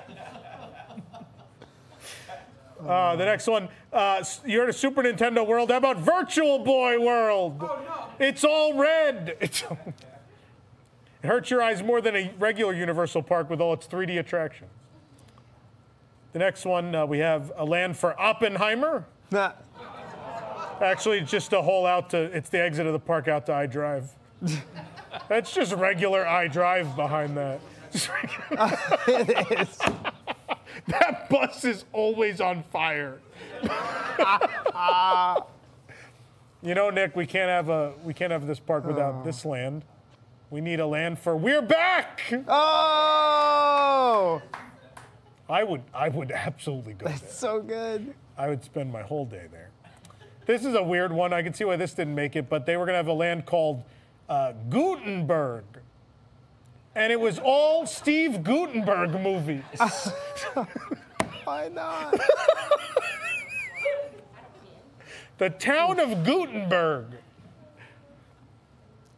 Uh, the next one, uh, you're in a Super Nintendo World. How about Virtual Boy World? It's all red. It's it hurts your eyes more than a regular Universal Park with all its 3D attractions. The next one, uh, we have a land for Oppenheimer. Nah. Actually, it's just a hole out to, it's the exit of the park out to I Drive. That's just regular I Drive behind that. it is. That bus is always on fire. you know, Nick, we can't have a we can't have this park without oh. this land. We need a land for We're back. Oh, I would I would absolutely go there. so good. I would spend my whole day there. This is a weird one. I can see why this didn't make it, but they were gonna have a land called uh, Gutenberg. And it was all Steve Guttenberg movies. Why not? The town of Gutenberg.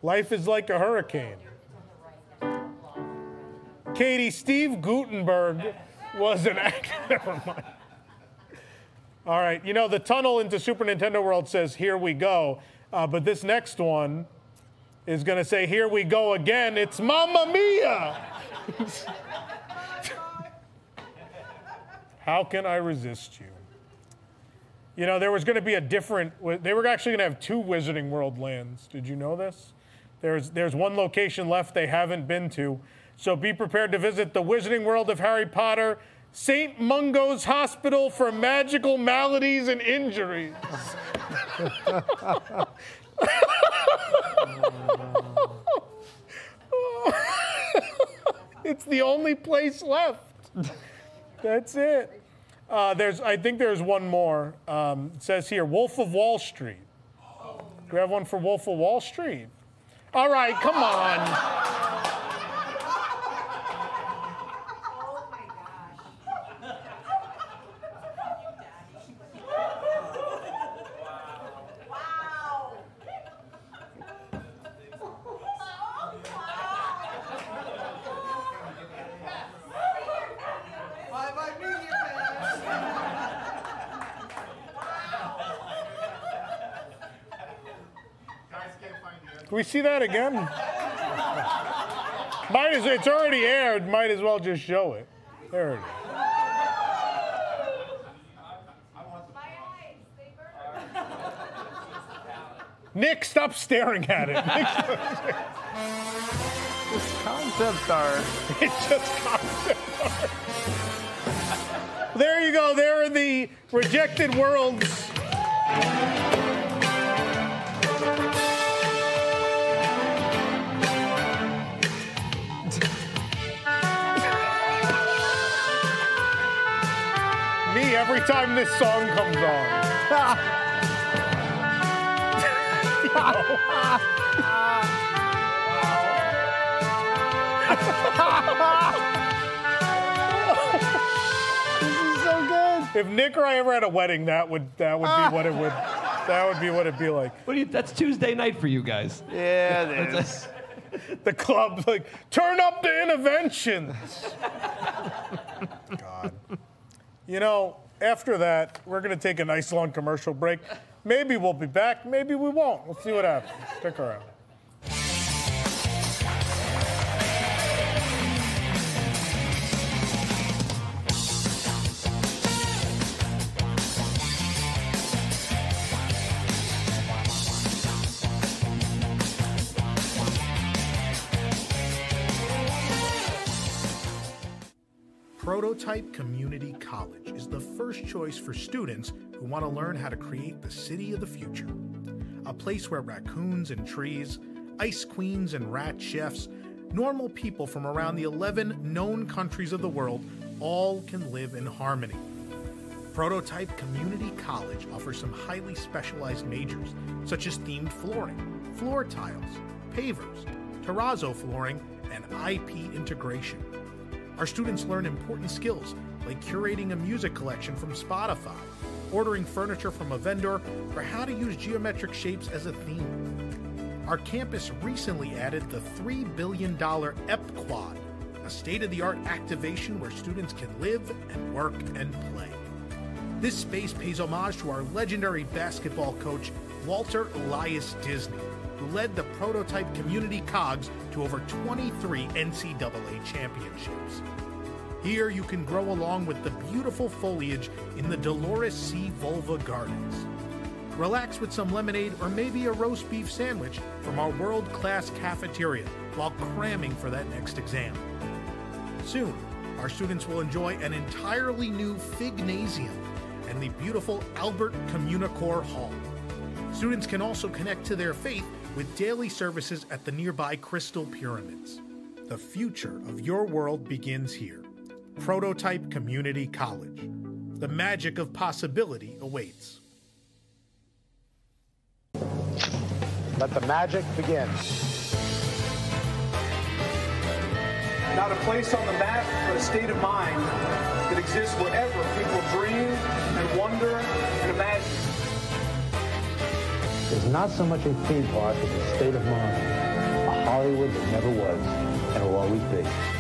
Life is like a hurricane. Katie, Steve Guttenberg was an actor. Never mind. All right, you know, the tunnel into Super Nintendo World says, Here we go. Uh, but this next one is going to say, Here we go again. It's Mamma Mia. How can I resist you? You know, there was going to be a different. They were actually going to have two Wizarding World lands. Did you know this? There's there's one location left they haven't been to, so be prepared to visit the Wizarding World of Harry Potter, Saint Mungo's Hospital for Magical Maladies and Injuries. it's the only place left. That's it. Uh, there's, I think there's one more. Um, it says here, Wolf of Wall Street. Do we have one for Wolf of Wall Street? All right, come on. We see that again? Might as it's already aired. Might as well just show it. There it is. Nick, stop staring at it. This concept art. it's just concept art. There you go. There are the rejected worlds. Every time this song comes on. This is so good. If Nick or I ever had a wedding, that would that would be what it would that would be what it'd be like. What do you, that's Tuesday night for you guys. Yeah, it is. The club like, turn up the interventions. God. You know, after that, we're gonna take a nice long commercial break. Maybe we'll be back, maybe we won't. We'll see what happens. Stick around. Prototype Community College is the first choice for students who want to learn how to create the city of the future. A place where raccoons and trees, ice queens and rat chefs, normal people from around the 11 known countries of the world all can live in harmony. Prototype Community College offers some highly specialized majors, such as themed flooring, floor tiles, pavers, terrazzo flooring, and IP integration. Our students learn important skills like curating a music collection from Spotify, ordering furniture from a vendor, or how to use geometric shapes as a theme. Our campus recently added the $3 billion EP Quad, a state of the art activation where students can live and work and play. This space pays homage to our legendary basketball coach, Walter Elias Disney, who led the prototype community COGS to over 23 NCAA championships. Here you can grow along with the beautiful foliage in the Dolores C. Volva Gardens. Relax with some lemonade or maybe a roast beef sandwich from our world class cafeteria while cramming for that next exam. Soon, our students will enjoy an entirely new Fignasium and the beautiful Albert Communicore Hall. Students can also connect to their faith with daily services at the nearby Crystal Pyramids. The future of your world begins here. Prototype Community College. The magic of possibility awaits. Let the magic begin. Not a place on the map, but a state of mind that exists wherever people dream and wonder and imagine. It's not so much a theme park as a state of mind, a Hollywood that never was and will always be.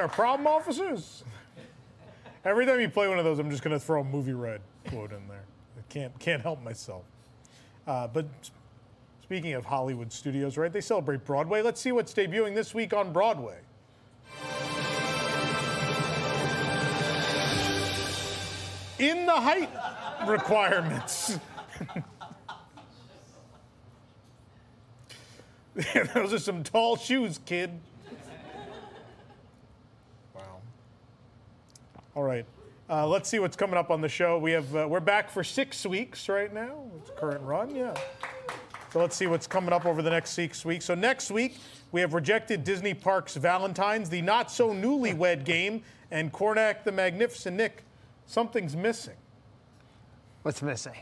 Are problem officers. Every time you play one of those, I'm just going to throw a movie red quote in there. I can't can't help myself. Uh, but speaking of Hollywood studios, right? They celebrate Broadway. Let's see what's debuting this week on Broadway. In the height requirements. Those are some tall shoes, kid. All right. Uh, let's see what's coming up on the show. We have uh, we're back for six weeks right now. It's current run, yeah. So let's see what's coming up over the next six weeks. So next week we have rejected Disney Parks Valentine's, the not so newlywed game, and Carnac the Magnificent. Nick, something's missing. What's missing?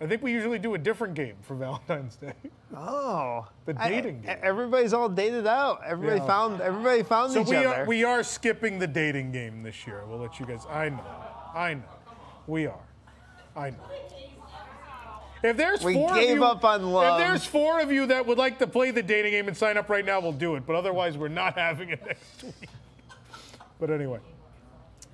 I think we usually do a different game for Valentine's Day. Oh, The I- dating game. Everybody's all dated out. Everybody Yeah. found. Everybody found So each we other. are, we are skipping the dating game this year. We'll let you guys. I know. I know. We are. I know. If there's We four of gave you, up on love. If there's four of you that would like to play the dating game and sign up right now, we'll do it. But otherwise, we're not having it next week. But anyway,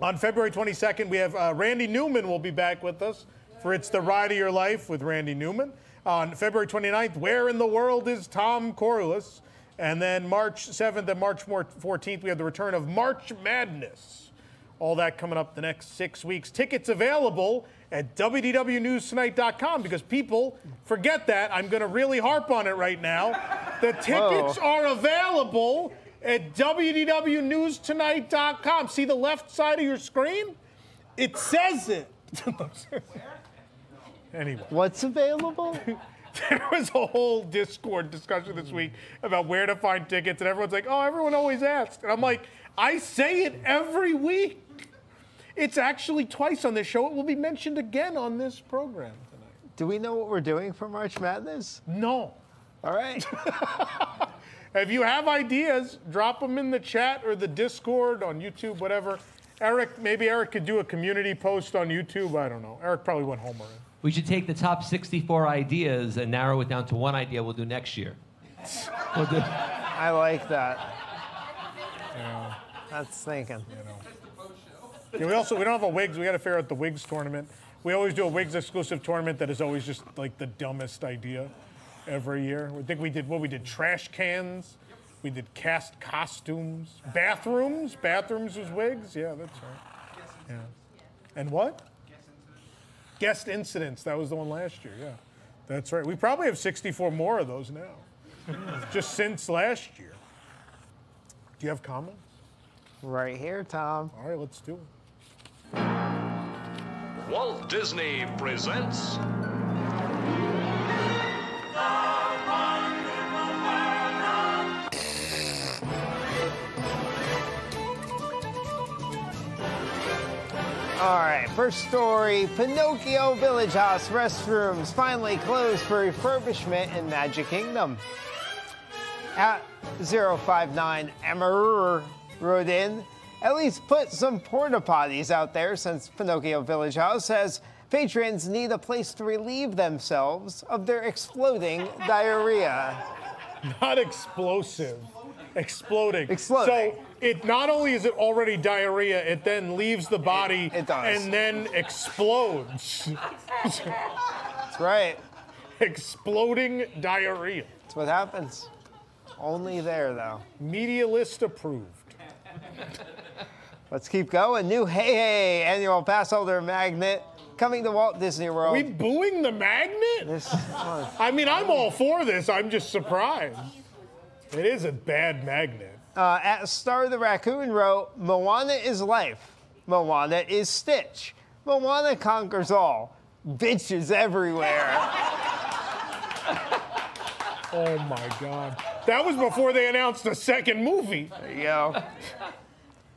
on February 22nd, we have uh, Randy Newman will be back with us for It's the Ride of Your Life with Randy Newman. On February 29th, Where in the World is Tom Corless? And then March 7th and March 14th, we have the return of March Madness. All that coming up the next six weeks. Tickets available at WDWNewsTonight.com because people forget that. I'm going to really harp on it right now. The tickets Whoa. are available at WDWNewsTonight.com. See the left side of your screen? It says it. anyway. What's available? there was a whole Discord discussion this week about where to find tickets, and everyone's like, "Oh, everyone always asks," and I'm like, "I say it every week. It's actually twice on this show. It will be mentioned again on this program tonight." Do we know what we're doing for March Madness? No. All right. If you have ideas, drop them in the chat or the Discord on YouTube, whatever. Eric, maybe Eric could do a community post on YouTube. I don't know. Eric probably went home already. We should take the top 64 ideas and narrow it down to one idea we'll do next year. We'll do- I like that. That's thinking. Yeah, we also we don't have a wigs. We got to figure out the wigs tournament. We always do a wigs exclusive tournament that is always just like the dumbest idea every year. I think we did what we did trash cans. We did cast costumes, bathrooms. Bathrooms was wigs. Yeah, that's right. Yeah. And what? Guest incidents. That was the one last year. Yeah, that's right. We probably have 64 more of those now, just since last year. Do you have comments? Right here, Tom. All right, let's do it. Walt Disney presents. All right, first story Pinocchio Village House restrooms finally closed for refurbishment in Magic Kingdom. At 059 Emmer wrote in, at least put some porta potties out there since Pinocchio Village House says patrons need a place to relieve themselves of their exploding diarrhea. Not explosive. Exploding. Exploding. So it not only is it already diarrhea, it then leaves the body It does. and then explodes. That's right. Exploding diarrhea. That's what happens. Only there, though. Media list approved. Let's keep going. New Hey Hey annual pass holder magnet coming to Walt Disney World. We booing the magnet? This. I mean, I'm all for this. I'm just surprised. It is a bad magnet. Uh, at Star the Raccoon wrote, Moana is life. Moana is Stitch. Moana conquers all. Bitches everywhere. Oh my God. That was before they announced the second movie. There you go.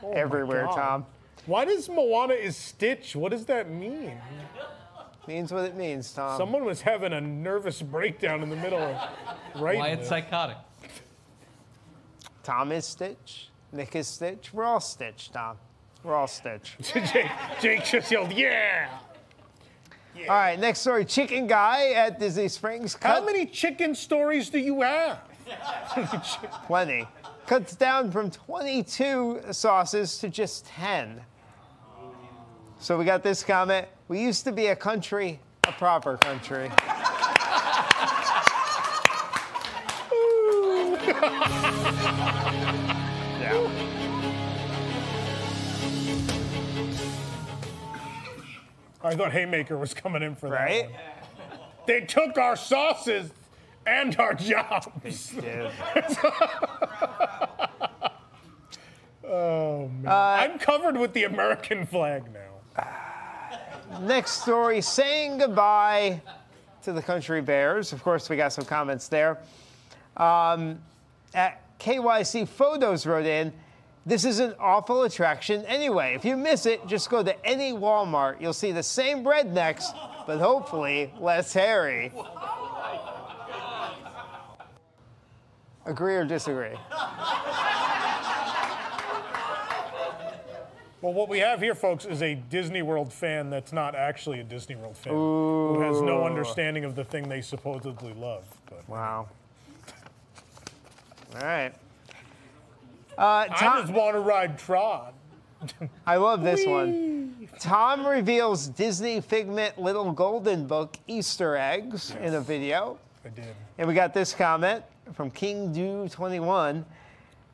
Oh everywhere, Tom. Why does Moana is Stitch? What does that mean? Means what it means, Tom. Someone was having a nervous breakdown in the middle of right. Why it's psychotic. Tom is Stitch. Nick is Stitch. We're all Stitch, Tom. We're all Stitch. Jake, Jake just yelled, "Yeah!" All right, next story. Chicken guy at Disney Springs. Cut How many chicken stories do you have? Plenty. Cuts down from 22 sauces to just 10. So we got this comment. We used to be a country, a proper country. Yeah. I thought Haymaker was coming in for that. Right? They took our sauces and our jobs. Dude. Oh man, I'm covered with the American flag now. Next story saying goodbye to the Country Bears. Of course, we got some comments there. Um, at KYC Photos wrote in, this is an awful attraction anyway. If you miss it, just go to any Walmart. You'll see the same rednecks, but hopefully less hairy. Agree or disagree? Well, what we have here, folks, is a Disney World fan that's not actually a Disney World fan, who has no understanding of the thing they supposedly love. But Wow. All right. Uh, I just want to ride Tron. I love this one. Tom reveals Disney Figment Little Golden Book Easter eggs in a video. I did. And we got this comment from King Do 21.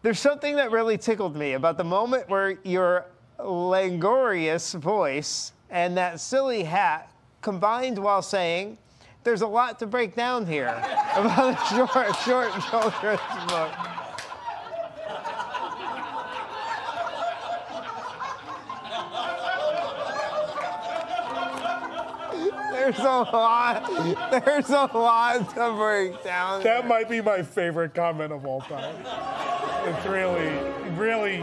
There's something that really tickled me about the moment where your languorous voice and that silly hat combined while saying, There's a lot to break down here about a short, short children's book. There's a lot. There's a lot to break down. That might be my favorite comment of all time. It's really, really,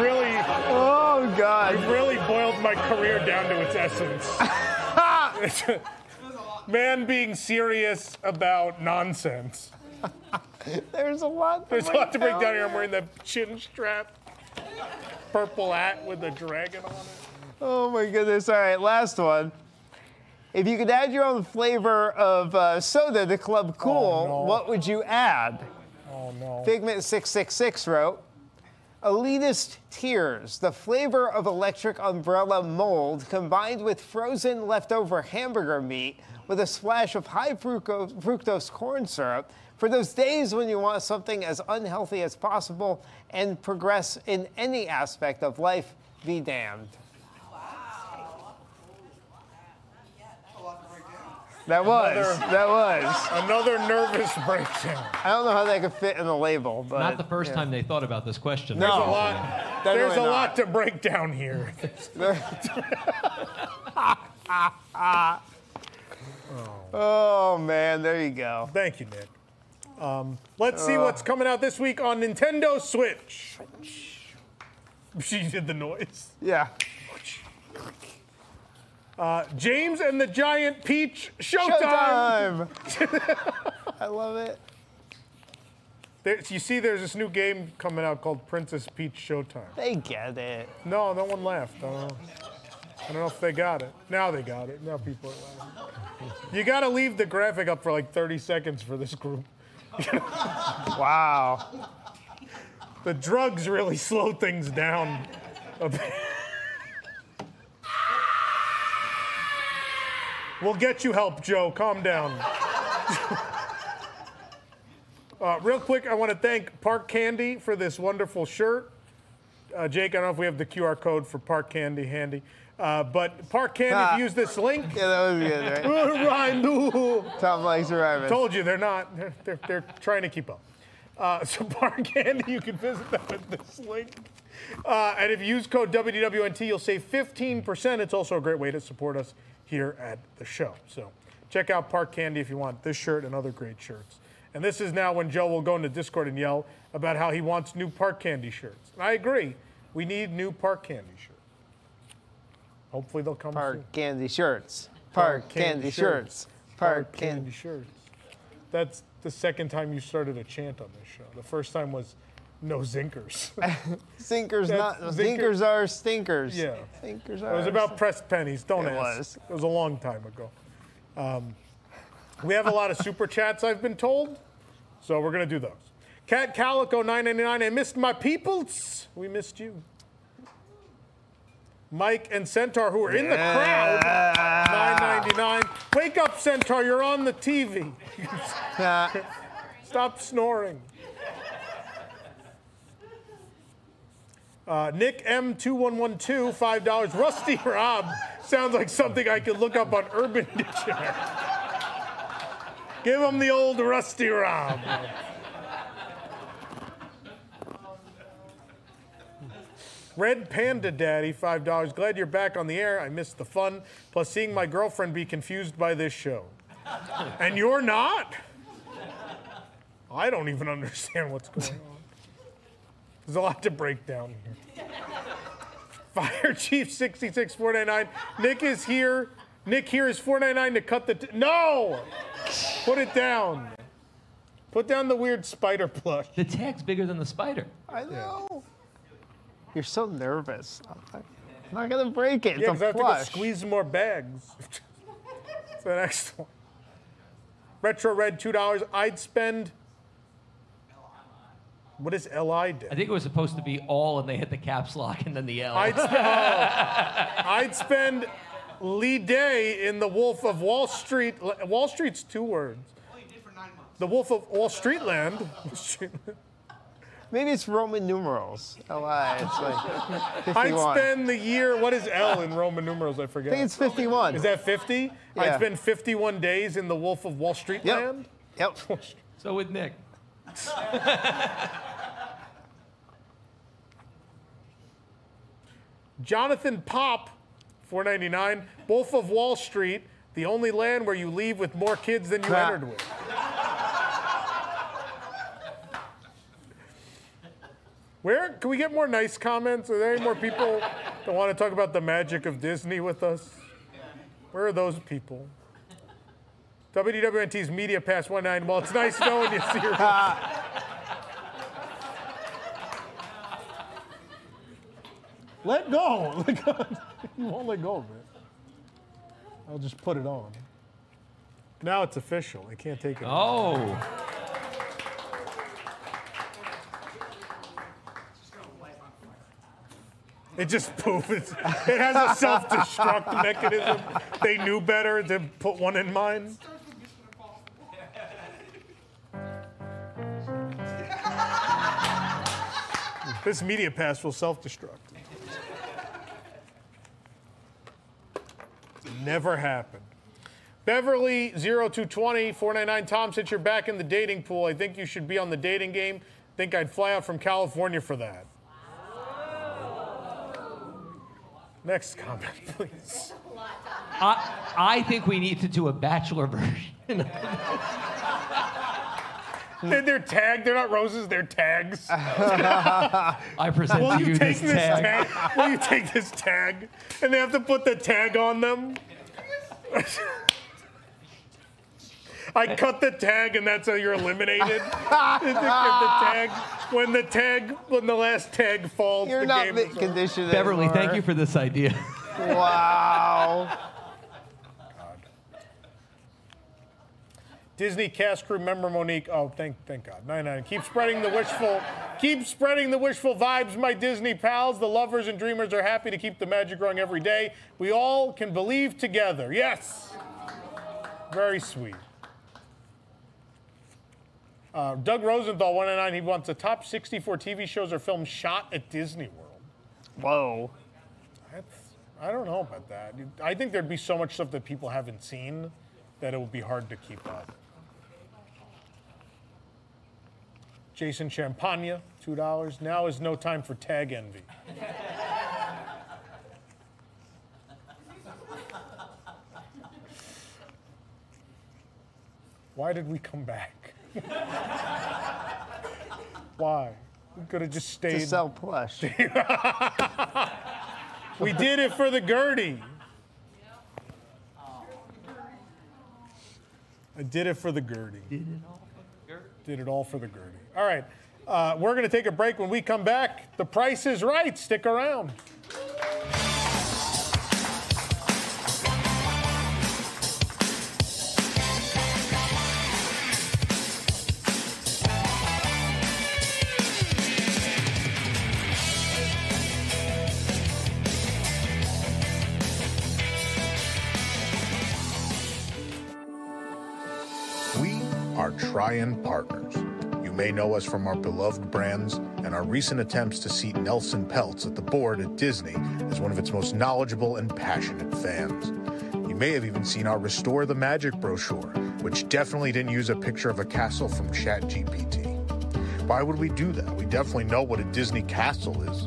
really. Oh God! You've really boiled my career down to its essence. Man being serious about nonsense. There's a lot. To There's a lot to break down here. I'm wearing the chin strap, purple hat with a dragon on it. Oh my goodness! All right, last one. If you could add your own flavor of uh, soda to Club Cool, no. what would you add? Oh no. Figment six six six wrote. Elitist tears, the flavor of electric umbrella mold combined with frozen leftover hamburger meat with a splash of high fructose, fructose corn syrup for those days when you want something as unhealthy as possible and progress in any aspect of life, be damned. That was. Another- that was. Another nervous breakdown. I don't know how that could fit in the label, but Not the first yeah. time they thought about this question. There's No. a lot. Definitely There's a not. lot to break down here. Oh man, there you go. Thank you, Nick. Um, let's see Uh. what's coming out this week on Nintendo Switch. She did the noise. Yeah. Uh, James and the Giant Peach Showtime. I love it. There, you see, there's this new game coming out called Princess Peach Showtime. They get it. No, no one laughed. I don't know. If they got it. Now they got it. Now people are laughing. You got to leave the graphic up for like 30 seconds for this group. wow. The drugs really slow things down a bit. We'll get you help, Joe. Calm down. uh, real quick, I want to thank Park Candy for this wonderful shirt. Uh, Jake, I don't know if we have the QR code for Park Candy handy. Uh, but Park Candy, if you use this link. Yeah, that was good, right? Ryan, no. Tom likes Ryman. Told you they're not. They're, they're, they're trying to keep up. Uh, so Park Candy, you can visit them at this link. Uh, and if you use code WDWNT, you'll save 15%. It's also a great way to support us here at the show. So check out Park Candy if you want this shirt and other great shirts. And this is now when Joe will go into Discord and yell about how he wants new Park Candy shirts. And I agree. We need new Park Candy shirts. Hopefully they'll come Park soon. candy shirts. Park candy shirts. Park candy. shirts. That's the second time you started a chant on this show. The first time was no zinkers. zinkers, not. zinker- Sinkers are stinkers. Yeah. Sinkers It was about pressed pennies. Don't It ask. was. It was a long time ago. Um, we have a lot of super chats, I've been told, so we're gonna do those. Cat Calico 999. I missed my peoples. We missed you. Mike and Centaur, who are in the crowd, 999. Wake up, Centaur. You're on the TV. Stop snoring. Uh, Nick M2112, $5. Rusty Rob sounds like something I could look up on Urban Dictionary. Give him the old Rusty Rob. Red Panda Daddy, $5. Glad you're back on the air. I missed the fun. Plus, seeing my girlfriend be confused by this show. And you're not? I don't even understand what's going on. There's a lot to break down here. Fire Chief 66499. Nick is here. Nick here is 499 to cut the. T- no! Put it down. Put down the weird spider plush. The tag's bigger than the spider. I know. You're so nervous. I'm not, I'm not gonna break it. It's Yeah, a because I have to go squeeze more bags. It's the next one. Retro Red, $2. I'd spend. What does LI do? I think it was supposed to be all, and they hit the caps lock and then the L. I'd, sp- oh. I'd spend Lee Day in The Wolf of Wall Street. Wall Street's two words. The Wolf of Wall Street Land. Maybe it's Roman numerals. Oh, LI. It's like 51. I'd spend the year. What is L in Roman numerals? I forget. I think it's 51. Is that 50? Yeah. I'd spend 51 days in the Wolf of Wall Street Yep. land. Yep. So with Nick. Jonathan Pop, 499. Wolf of Wall Street, the only land where you leave with more kids than you entered with. Where can we get more nice comments? Are there any more people that want to talk about the magic of Disney with us? Where are those people? WDWNT's Media Pass 19. Well, it's nice knowing you see your. Let go. Let go. you won't let go of it. I'll just put it on. Now it's official. I can't take it. off. Oh. It just poof. It's, it has a self-destruct mechanism. They knew better to put one in mine. This media pass will self-destruct. Never happened. Beverly 0220 499 Tom, since you're back in the dating pool, I think you should be on the dating game. Think I'd fly out from California for that. Next comment, please. I, I think we need to do a bachelor version. They're, they're tagged. They're not roses. They're tags. I present Will to you you take this this tag. tag? Will you take this tag? And they have to put the tag on them. I cut the tag, and that's how you're eliminated. The, tag, when the tag, when the last tag falls, You're the not game mint is over. condition Beverly, thank you for this idea. Wow. Disney cast crew member Monique. Oh, thank thank God. Nine nine. Keep spreading the wishful, keep spreading the wishful vibes, my Disney pals. The lovers and dreamers are happy to keep the magic growing every day. We all can believe together. Yes. Very sweet. Uh, Doug Rosenthal, 109, he wants the top 64 TV shows or films shot at Disney World. Whoa. That's, I don't know about that. I think there'd be so much stuff that people haven't seen that it would be hard to keep up. Jason Champagne, $2. Now is no time for tag envy. Why did we come back? Why? We could have just stayed. To stayed. sell plush. We did it for the Gertie. I did it for the Gertie. Did it all for the Gertie. Did it all for the Gertie. All right. Uh, we're going to take a break. When we come back, the price is right. Stick around. Trian Partners. You may know us from our beloved brands and our recent attempts to seat Nelson Peltz at the board at Disney as one of its most knowledgeable and passionate fans. You may have even seen our Restore the Magic brochure, which definitely didn't use a picture of a castle from ChatGPT. Why would we do that? We definitely know what a Disney castle is.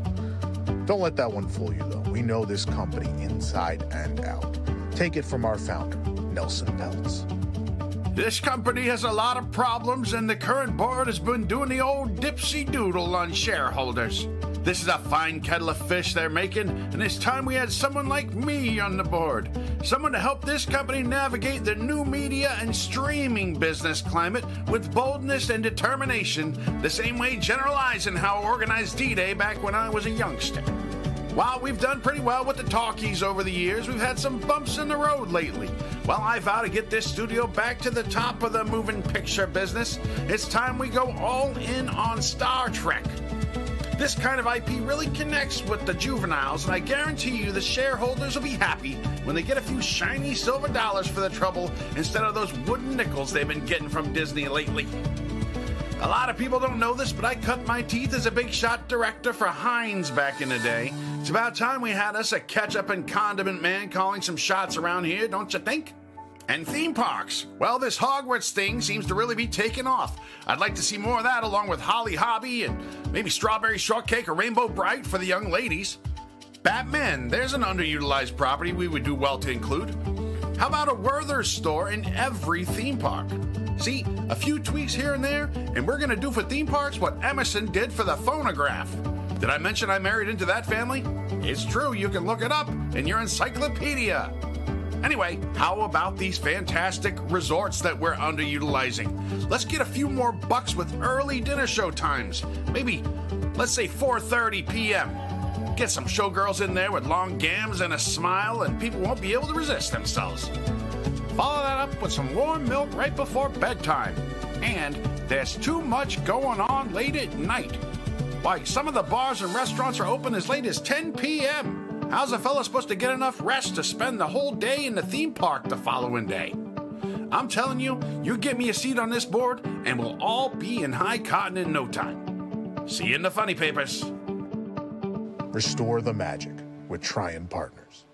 Don't let that one fool you, though. We know this company inside and out. Take it from our founder, Nelson Peltz. This company has a lot of problems, and the current board has been doing the old dipsy doodle on shareholders. This is a fine kettle of fish they're making, and it's time we had someone like me on the board. Someone to help this company navigate the new media and streaming business climate with boldness and determination, the same way General Eisenhower organized D Day back when I was a youngster. While we've done pretty well with the talkies over the years, we've had some bumps in the road lately. Well, I vow to get this studio back to the top of the moving picture business. It's time we go all in on Star Trek. This kind of IP really connects with the juveniles, and I guarantee you the shareholders will be happy when they get a few shiny silver dollars for the trouble instead of those wooden nickels they've been getting from Disney lately. A lot of people don't know this, but I cut my teeth as a big shot director for Heinz back in the day. It's about time we had us a ketchup and condiment man calling some shots around here, don't you think? And theme parks. Well, this Hogwarts thing seems to really be taking off. I'd like to see more of that along with Holly Hobbie and maybe Strawberry Shortcake or Rainbow Brite for the young ladies. Batman, there's an underutilized property we would do well to include. How about a Werther's store in every theme park? See, a few tweaks here and there, and we're gonna do for theme parks what Emerson did for the phonograph. Did I mention I married into that family? It's true, you can look it up in your encyclopedia. Anyway, how about these fantastic resorts that we're underutilizing? Let's get a few more bucks with early dinner show times. Maybe, let's say 4:30 p.m. Get some showgirls in there with long gams and a smile, and people won't be able to resist themselves. Follow that up with some warm milk right before bedtime. And there's too much going on late at night. Why, some of the bars and restaurants are open as late as 10 p.m. How's a fella supposed to get enough rest to spend the whole day in the theme park the following day? I'm telling you, you get me a seat on this board, and we'll all be in high cotton in no time. See you in the funny papers. Restore the magic with Trian Partners.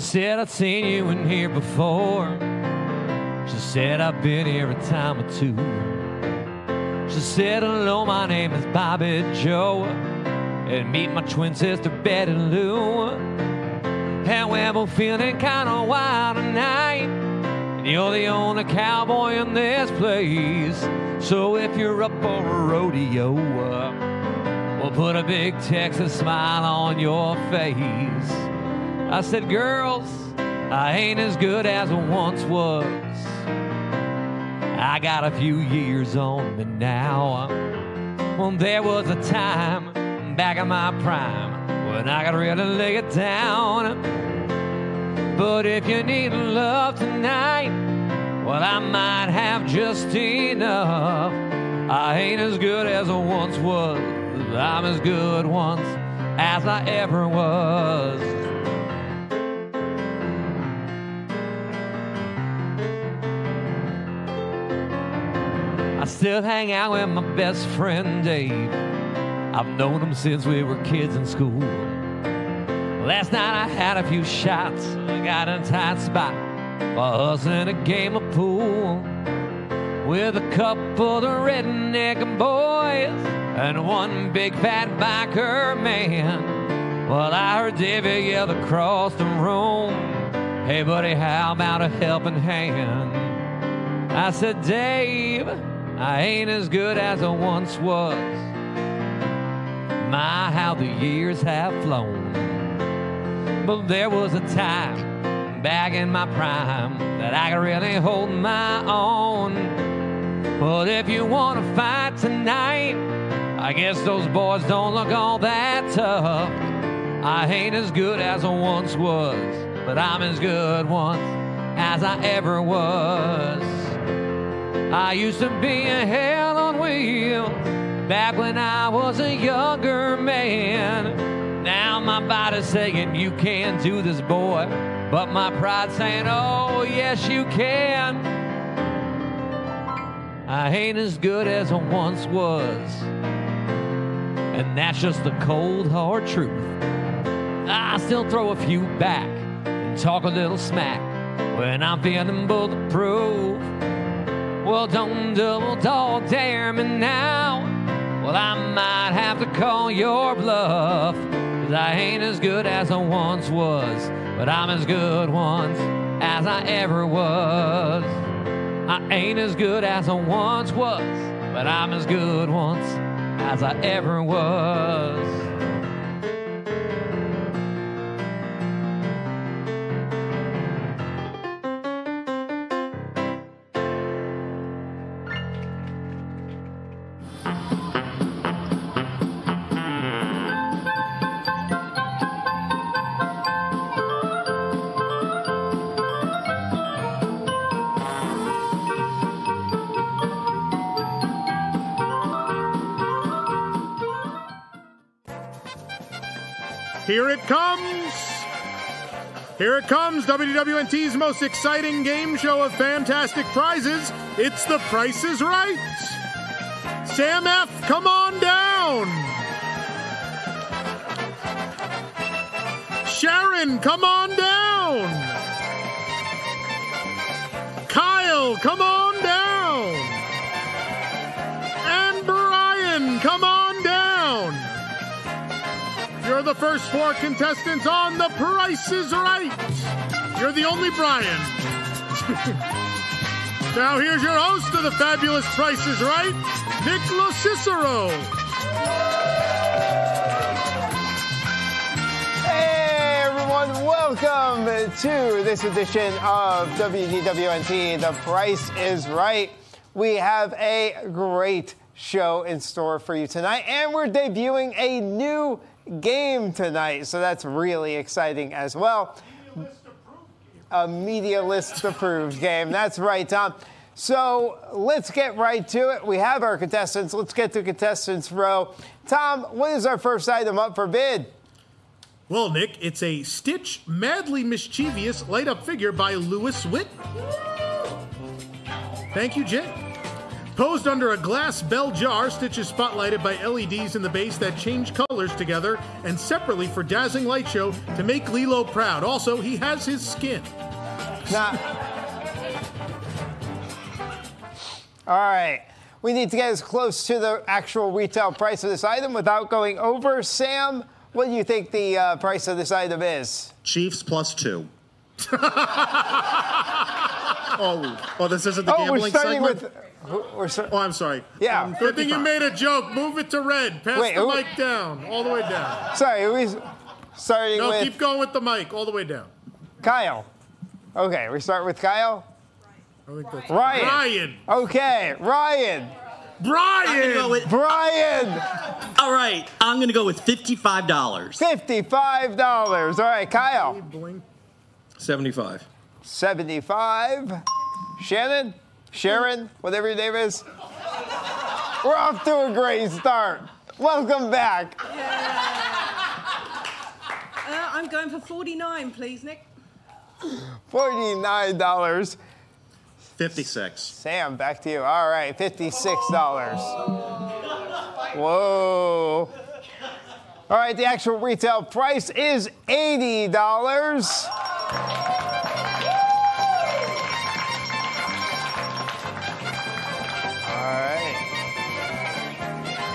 Said, I've seen you in here before. She said, I've been here a time or two. She said, hello, my name is Bobby Joe. And meet my twin sister, Betty Lou. And we're both feeling kind of wild tonight. And you're the only cowboy in this place. So if you're up for a rodeo, we'll put a big Texas smile on your face. I said, girls, I ain't as good as I once was. I got a few years on me now. Well, there was a time back in my prime when I could really lay it down. But if you need love tonight, well, I might have just enough. I ain't as good as I once was. I'm as good once as I ever was. Still hang out with my best friend Dave. I've known him since we were kids in school. Last night I had a few shots, got in a tight spot us in a game of pool with a couple of the redneck boys and one big fat biker man. Well, I heard David yell across the room, "Hey, buddy, how about a helping hand?" I said, Dave, I ain't as good as I once was. My, how the years have flown. But there was a time back in my prime that I could really hold my own. But if you want to fight tonight, I guess those boys don't look all that tough. I ain't as good as I once was, but I'm as good once as I ever was. I used to be a hell on wheels back when I was a younger man. Now my body's saying you can't do this, boy, but my pride's saying, oh yes you can. I ain't as good as I once was, and that's just the cold hard truth. I still throw a few back and talk a little smack when I'm feeling bulletproof. Well, don't double dog dare me now. Well, I might have to call your bluff. Cause I ain't as good as I once was. But I'm as good once as I ever was. I ain't as good as I once was. But I'm as good once as I ever was. Here it comes. Here it comes, WDWNT's most exciting game show of fantastic prizes. It's The Price is Right. Sam F., come on down. Sharon, come on down. Kyle, come on down. And Brian, come on. You're the first four contestants on The Price is Right. You're the only Brian. now here's your host of The Fabulous Price is Right, Nick Cicero. Hey everyone, welcome to this edition of WDWNT. The price is right. We have a great show in store for you tonight, and we're debuting a new game tonight, so that's really exciting as well. A media list approved game. That's right, Tom. So let's get right to it. We have our contestants. Let's get to contestants row. Tom, what is our first item up for bid? Well, Nick, it's a Stitch madly mischievous light up figure by Lewis Witt. Thank you, Jay. Posed under a glass bell jar, Stitch is spotlighted by LEDs in the base that change colors together and separately for dazzling light show to make Lilo proud. Also, he has his skin. Now, all right. We need to get as close to the actual retail price of this item without going over. Sam, what do you think the uh, price of this item is? Chiefs plus two. oh, oh, this isn't the Oh, we're gambling starting segment. with. We're start- oh, I'm sorry. Yeah. Um, Good thing you made a joke. Move it to red. Pass Wait, the who- mic down, all the way down. Sorry, are we starting No, with keep going with the mic, all the way down. Kyle. Okay, we start with Kyle. I think that's Ryan. Ryan. Okay, Ryan. Brian. go with- Brian. All right, I'm going to go with $55. Fifty-five dollars. All right, Kyle. 75. Seventy-five. Shannon. Sharon, whatever your name is. We're off to a great start. Welcome back. Yeah. Uh, I'm going for 49, please, Nick. $49. 56. Sam, back to you. All right, $56. Oh. Whoa. All right, the actual retail price is $80.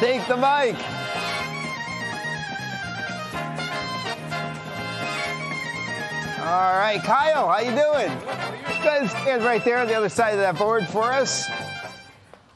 Take the mic. All right, Kyle, how you doing? Good. Stand right there on the other side of that board for us.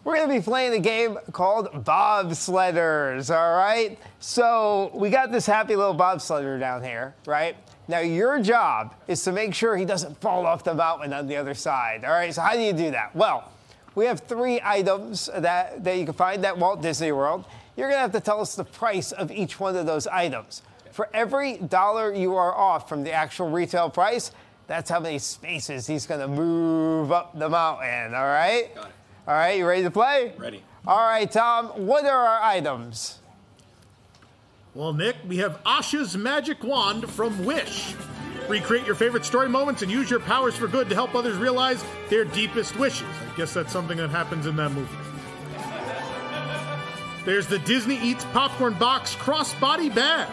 We're going to be playing a game called Bobsledders, all right? So we got this happy little bobsledder down here, right? Now your job is to make sure he doesn't fall off the mountain on the other side, all right? So how do you do that? Well, we have three items that, that you can find at Walt Disney World. You're going to have to tell us the price of each one of those items. For every dollar you are off from the actual retail price, that's how many spaces he's going to move up the mountain, all right? Got it. All right, you ready to play? Ready. All right, Tom, what are our items? Well, Nick, we have Asha's magic wand from Wish. Recreate your favorite story moments and use your powers for good to help others realize their deepest wishes. I guess that's something that happens in that movie. There's the Disney Eats popcorn box crossbody bag.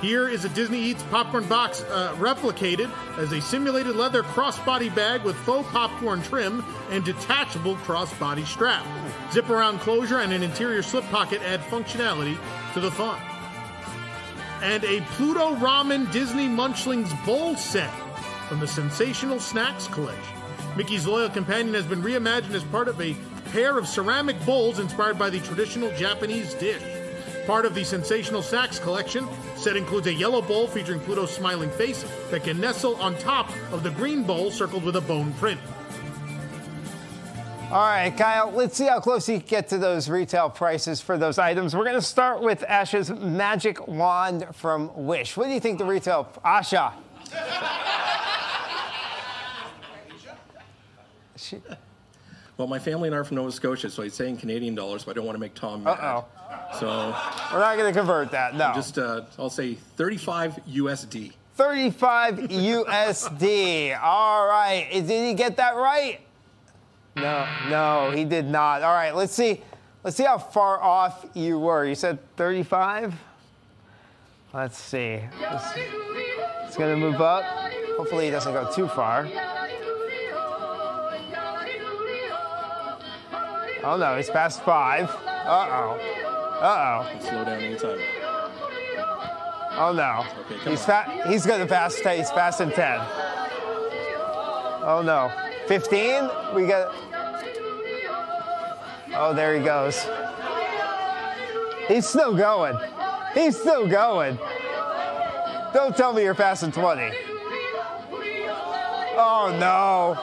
Here is a Disney Eats popcorn box uh, replicated as a simulated leather crossbody bag with faux popcorn trim and detachable crossbody strap. Zip around closure and an interior slip pocket add functionality to the fun. And a Pluto Ramen Disney Munchlings bowl set from the Sensational Snacks collection. Mickey's Loyal Companion has been reimagined as part of a pair of ceramic bowls inspired by the traditional Japanese dish. Part of the Sensational Snacks collection, set includes a yellow bowl featuring Pluto's smiling face that can nestle on top of the green bowl circled with a bone print. All right, Kyle, let's see how close you can get to those retail prices for those items. We're going to start with Asha's magic wand from Wish. What do you think the retail, Asha? Well, my family and I are from Nova Scotia, so I'd say in Canadian dollars, but I don't want to make Tom mad. Uh So We're not going to convert that. No. just uh, I'll say 35 USD. 35 USD. All right. Did he get that right? No, no, he did not. All right, let's see. Let's see how far off you were. You said 35? Let's see. It's, it's going to move up. Hopefully, he doesn't go too far. Oh no, he's past five. Uh oh. Uh oh. Slow down anytime. Oh no. come he's fa- he's gonna pass 10. He's passing 10. Oh no. 15? We got Oh, there he goes. He's still going. He's still going. Don't tell me you're passing 20. Oh no.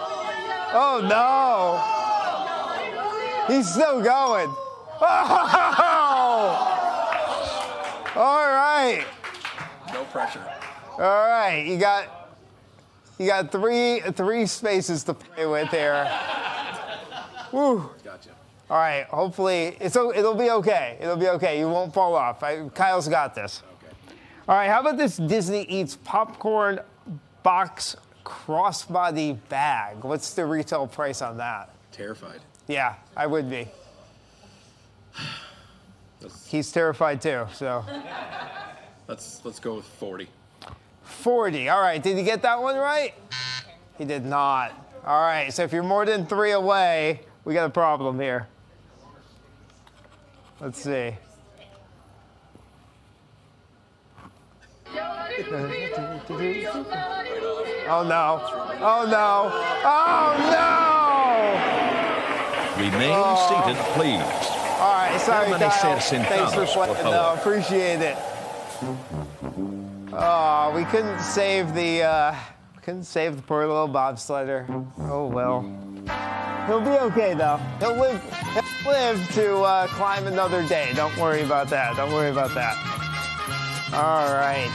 Oh no. He's still going. Oh! All right. No pressure. All right, you got you got three three spaces to play with here. Woo. Gotcha. All right, hopefully it's it'll be okay. It'll be okay. You won't fall off. I, Kyle's got this. Okay. All right, how about this Disney Eats popcorn box crossbody bag? What's the retail price on that? Terrified. Yeah, I would be. He's terrified too. So let's let's go with 40. 40. All right, did he get that one right? He did not. All right, so if you're more than three away, we got a problem here. Let's see. Oh no. Oh no. Oh no! Remain Oh. seated, please. All right, sorry, How many Kyle. Thanks for playing, though. Appreciate it. Oh, we couldn't save the uh, couldn't save the poor little bobsledder. Oh well. He'll be okay though. He'll live. He'll live to uh, climb another day. Don't worry about that. Don't worry about that. All right.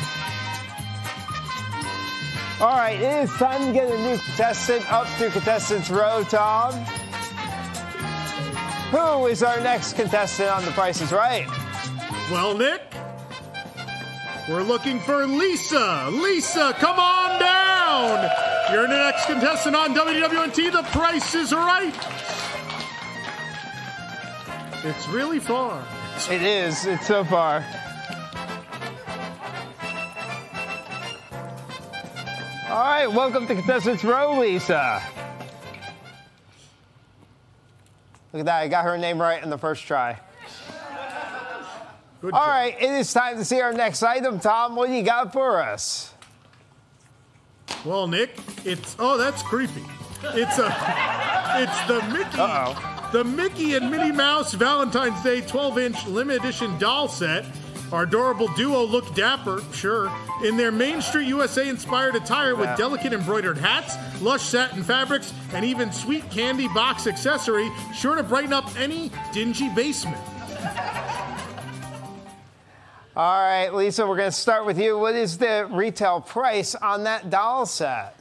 All right, it is time to get a new contestant up to contestants row, Tom. Who is our next contestant on The Price is Right? Well, Nick, we're looking for Lisa. Lisa, come on down. You're the next contestant on WDWNT. The price is right. It's really far. It is. It's so far. All right, welcome to Contestants Row, Lisa. Look at that. I got her name right in the first try. All right, it is time to see our next item. Tom, what do you got for us? Well, Nick, it's oh, that's creepy. It's uh, a, it's the Mickey, the Mickey and Minnie Mouse Valentine's Day 12-inch limited edition doll set. Our adorable duo look dapper, sure, in their Main Street USA inspired attire with delicate embroidered hats, lush satin fabrics, and even sweet candy box accessory, sure to brighten up any dingy basement. All right, Lisa, we're going to start with you. What is the retail price on that doll set?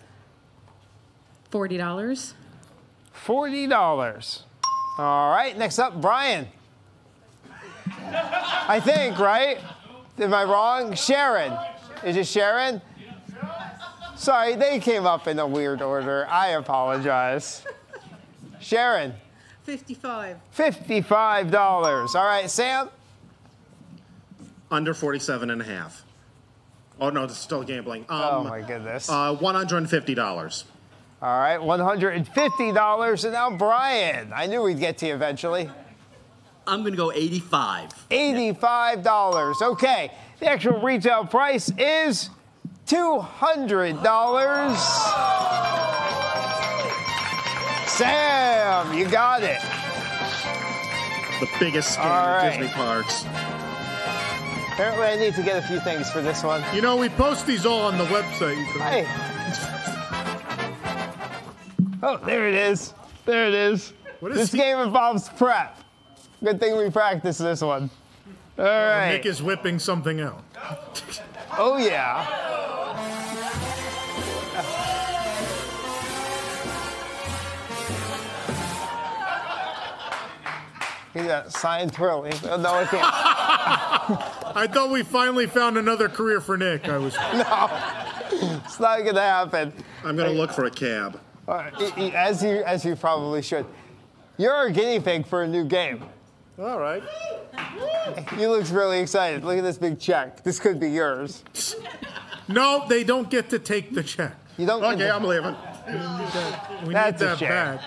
$40. $40. All right, next up, Brian. I think, right? Am I wrong? Sharon. Is it Sharon? Sorry, they came up in a weird order. I apologize. Sharon, 55. $55. All right, Sam? Under 47 and a half. Oh no, it's still gambling. Um, Oh, my goodness. Uh, $150. All right, $150. And now Brian. I knew we'd get to you eventually. I'm going to go 85. $85. Okay, the actual retail price is $200. Sam, you got it. The biggest scam All in right. Disney parks. Apparently, I need to get a few things for this one. You know, we post these all on the website. Hey. Oh, there it is. There it is. is this he- game involves prep. Good thing we practiced this one. All right. Nick is whipping something out. Oh, yeah. He's got signed twirly. Oh, no, I can't. I thought we finally found another career for Nick. I was. No, it's not going to happen. I'm going to look for a cab. All right, y- y- as you as you probably should. You're a guinea pig for a new game. All right. He looks really excited. Look at this big check. This could be yours. No, they don't get to take the check. You don't. Okay, I'm leaving. We That's need a that shame. bag.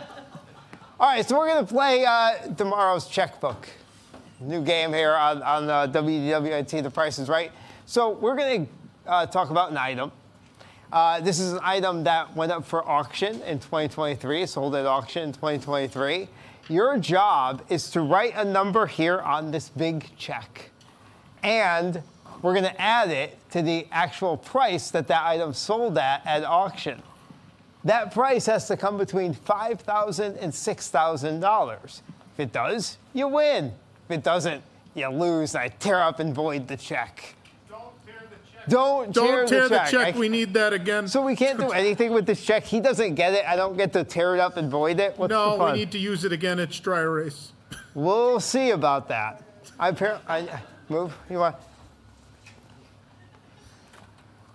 All right, so we're going to play uh, D'Amaro's checkbook. New game here on, on uh, WDWNT, The Price is Right. So we're going to uh, talk about an item. Uh, this is an item that went up for auction in 2023, sold at auction in 2023. Your job is to write a number here on this big check. And we're going to add it to the actual price that that item sold at at auction. That price has to come between $5,000 and $6,000. If it does, you win. If it doesn't, you lose. I tear up and void the check. Don't tear the check. Don't tear the the check. check. I- We need that again. so we can't do anything with this check. He doesn't get it. I don't get to tear it up and void it. What's the No, fun? we need to use it again. It's dry erase. We'll see about that. I apparently I, move. You want?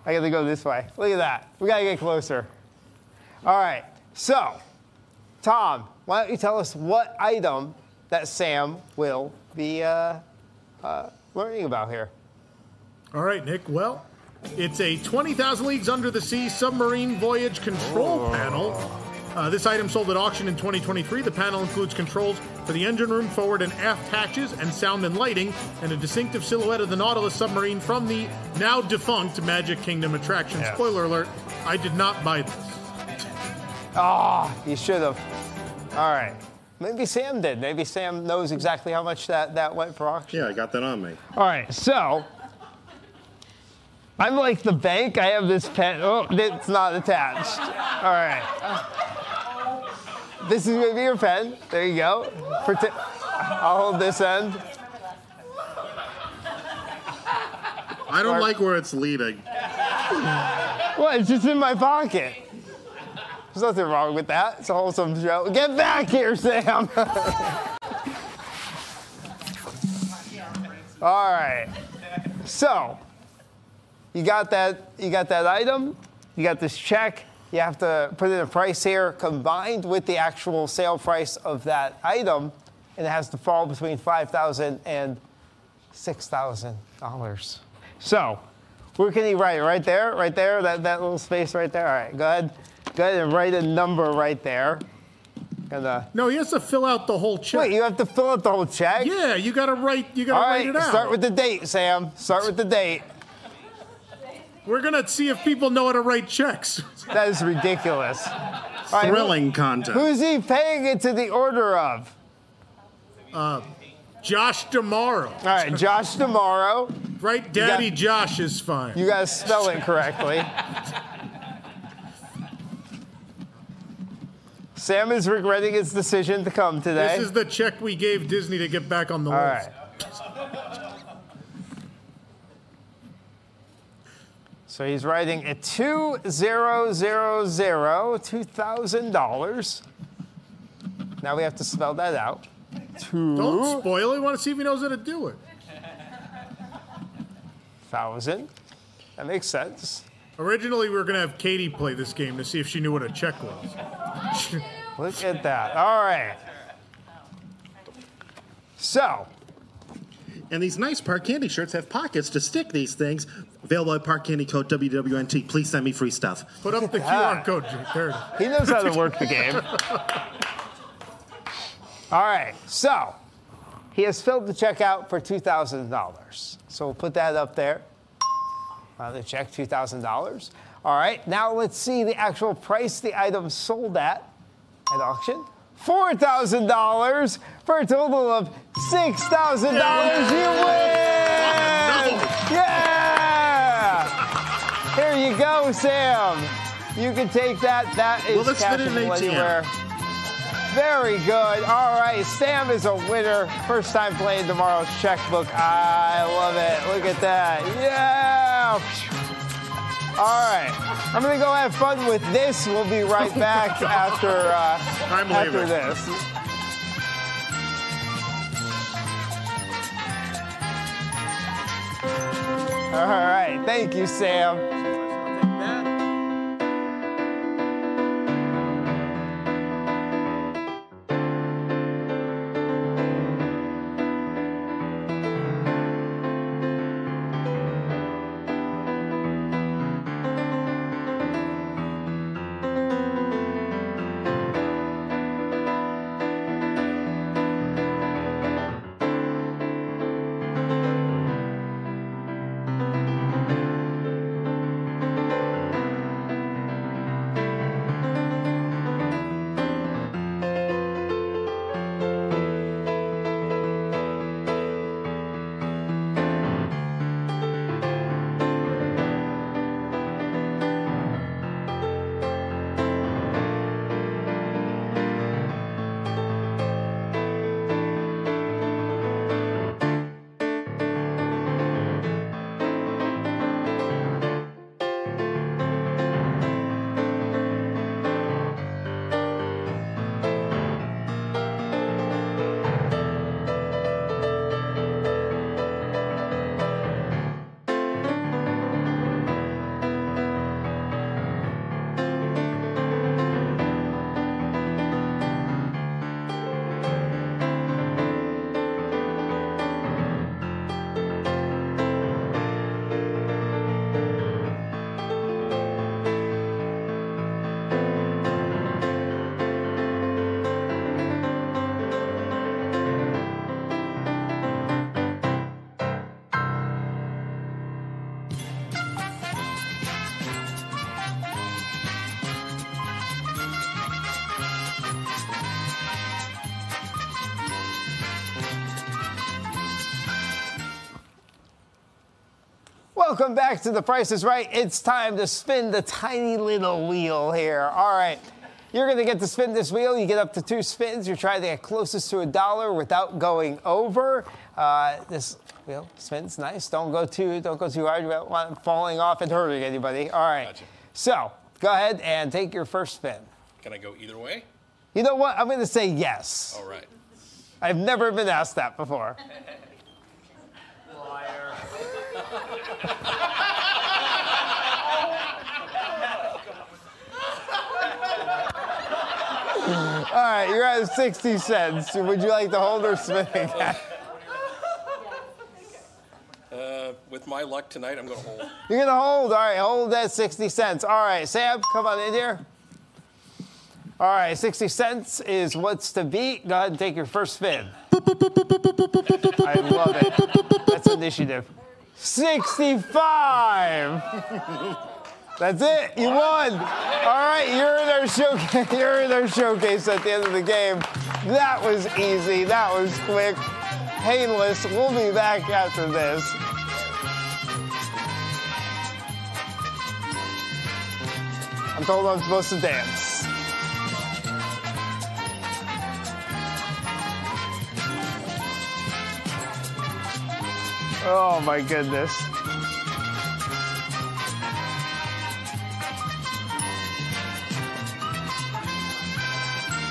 I got to go this way. Look at that. We got to get closer. All right. So, Tom, why don't you tell us what item that Sam will be uh, uh, learning about here? All right, Nick. Well, it's a 20,000 Leagues Under the Sea submarine voyage control panel. Uh, this item sold at auction in 2023. The panel includes controls for the engine room, forward and aft hatches, and sound and lighting, and a distinctive silhouette of the Nautilus submarine from the now defunct Magic Kingdom attraction. Yes. Spoiler alert: I did not buy this. Ah, you should have. All right. Maybe Sam did. Maybe Sam knows exactly how much that, that went for auction. Yeah, I got that on me. All right, so I'm like the bank. I have this pen. Oh, it's not attached. All right. This is gonna be your pen. There you go. I'll hold this end. I don't like where it's leading. What? It's just in my pocket. There's nothing wrong with that. It's a wholesome show. Get back here, Sam. All right. So, you got that. You got that item. You got this check. You have to put in a price here combined with the actual sale price of that item, and it has to fall between five thousand and six thousand dollars. So, where can he write? Right there, right there, that, that little space right there. All right, go ahead, go ahead and write a number right there. And uh, No, he has to fill out the whole check. wait, you have to fill out the whole check. yeah, you gotta write. You gotta All write right, it out. start with the date, Sam. Start with the date. We're gonna see if people know how to write checks. That is ridiculous. Right, who- Thrilling content. Who's he paying it to the order of? Josh D'Amaro. All right, Josh D'Amaro. Right, Daddy got- Josh is fine. You gotta spell it correctly. Sam is regretting his decision to come today. This is the check we gave Disney to get back on the All list. right. So he's writing a two zero zero zero two thousand dollars. Now we have to spell that out. Two Don't spoil it. I want to see if he knows how to do it. thousand. That makes sense. Originally, we were going to have Katie play this game to see if she knew what a check was. Look at that. All right. So And these nice Park Candy shirts have pockets to stick these things. Available at Park Candy code WDWNT. Please send me free stuff. Put up the QR code, There he knows how to work the game. All right. So he has filled the check out for two thousand dollars. So we'll put that up there. Uh, the check, two thousand dollars. All right. Now let's see the actual price the item sold at at auction. Four thousand dollars for a total of six thousand dollars. You win! Yeah! Here you go, Sam. You can take that. That is Will this fit in an cashable anywhere. Very good. All right, Sam is a winner. First time playing D'Amaro's checkbook. I love it. Look at that. Yeah. All right. I'm going to go have fun with this. We'll be right back after, uh, after this. All right. Thank you, Sam. Welcome back to The Price is Right. It's time to spin the tiny little wheel here. All right. You're going to get to spin this wheel. You get up to two spins. You're trying to get closest to a dollar without going over. Uh, this wheel spins nice. Don't go too, don't go too hard. You don't want falling off and hurting anybody. All right. So go ahead and take your first spin. Can I go either way? You know what? I'm going to say yes. All right. I've never been asked that before. All right, you're at 60 cents. Would you like to hold or spin again? Uh, with my luck tonight, I'm going to hold. You're gonna hold. All right, hold that 60 cents. All right, Sam, come on in here. All right, 60 cents is what's to beat. Go ahead and take your first spin. I love it. That's initiative. 65. That's it. You won. All right, you're in our showcase. You're in our showcase at the end of the game. That was easy. That was quick, painless. We'll be back after this. I'm told I'm supposed to dance. Oh my goodness.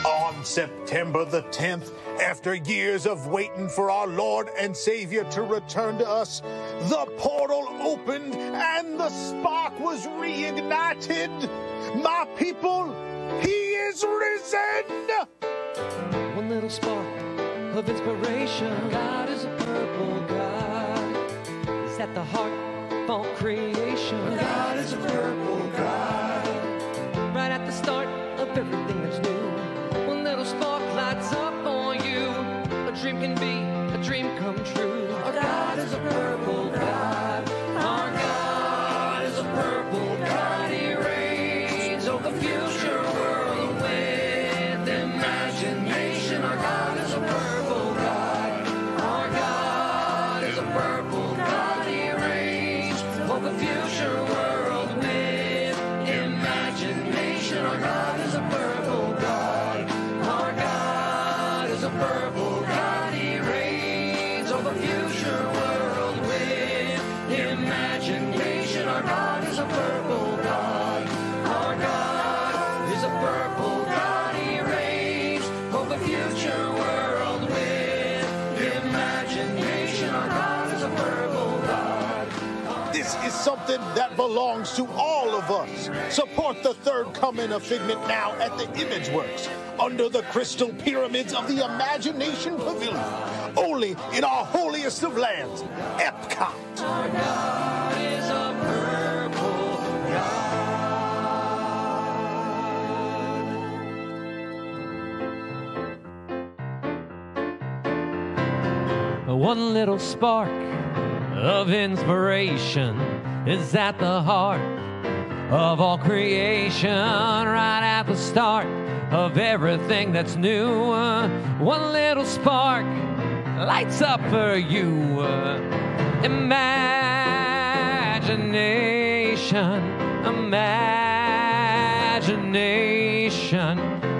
On September the 10th, after years of waiting for our Lord and Savior to return to us, the portal opened and the spark was reignited. My people, He is risen! One little spark of inspiration. God is at the heart of all creation. God is a purple God. Right at the start of everything that's new. One little spark lights up for you. A dream can be a dream come true. Our God is a purple God. Something that belongs to all of us. Support the third coming of Figment now at the Imageworks under the crystal pyramids of the Imagination Pavilion. Only in our holiest of lands, Epcot. One little spark of inspiration is at the heart of all creation, right at the start of everything that's new. Uh, one little spark lights up for you. Uh, imagination, imagination.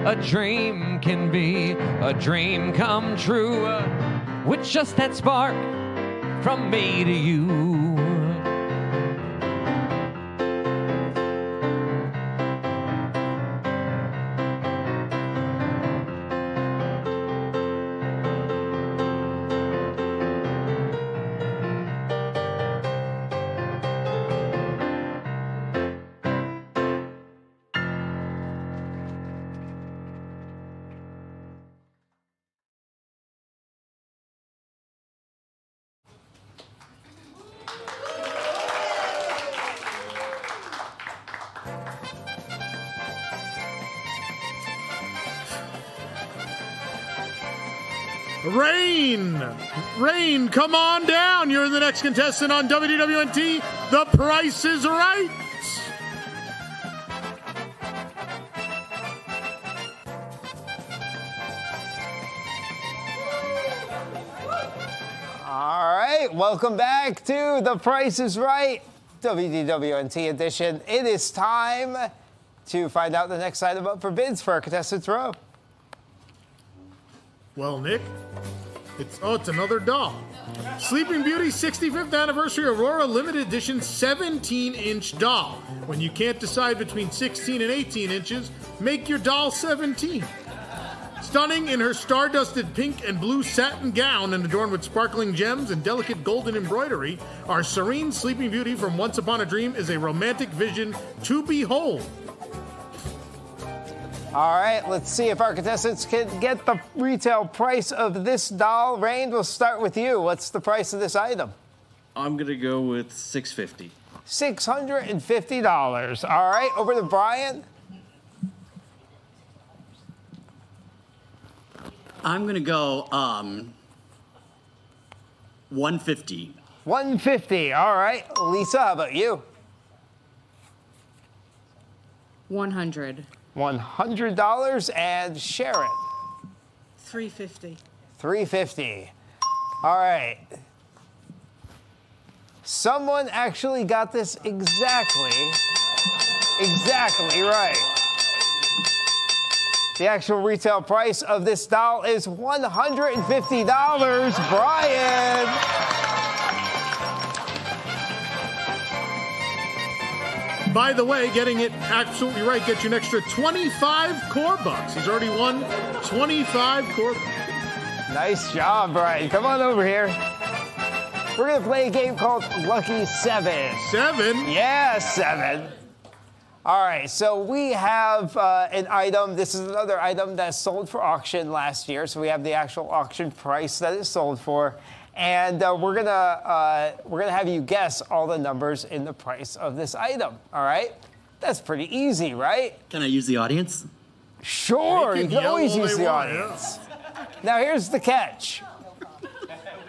A dream can be a dream come true uh, with just that spark from me to you. Rain, come on down. You're the next contestant on WDWNT. The price is right. All right, welcome back to The Price is Right, WDWNT edition. It is time to find out the next item up for bids for our contestants row. Well, Nick, it's oh, it's another doll. Sleeping Beauty 65th anniversary Aurora limited edition 17-inch doll. When you can't decide between 16 and 18 inches, make your doll 17. Stunning in her star-dusted pink and blue satin gown and adorned with sparkling gems and delicate golden embroidery, our serene Sleeping Beauty from Once Upon a Dream is a romantic vision to behold. All right, let's see if our contestants can get the retail price of this doll. Rain, we'll start with you. What's the price of this item? I'm gonna go with 650. $650. All right, over to Brian. I'm gonna go um 150. 150. All right, Lisa, how about you? 100. $100 and Sharon. 350. 350. All right. Someone actually got this exactly, exactly right. The actual retail price of this doll is $150. Brian. By the way, getting it absolutely right gets you an extra 25 core bucks. He's already won 25 core bucks. Nice job, Brian. Come on over here. We're going to play a game called Lucky Seven. Seven? Yeah, seven. All right, so we have uh, an item. This is another item that sold for auction last year. So we have the actual auction price that it sold for, and uh, we're gonna uh, we're gonna have you guess all the numbers in the price of this item. All right, that's pretty easy, right? Can I use the audience? Sure, They you can can always use the want, audience. Now here's the catch.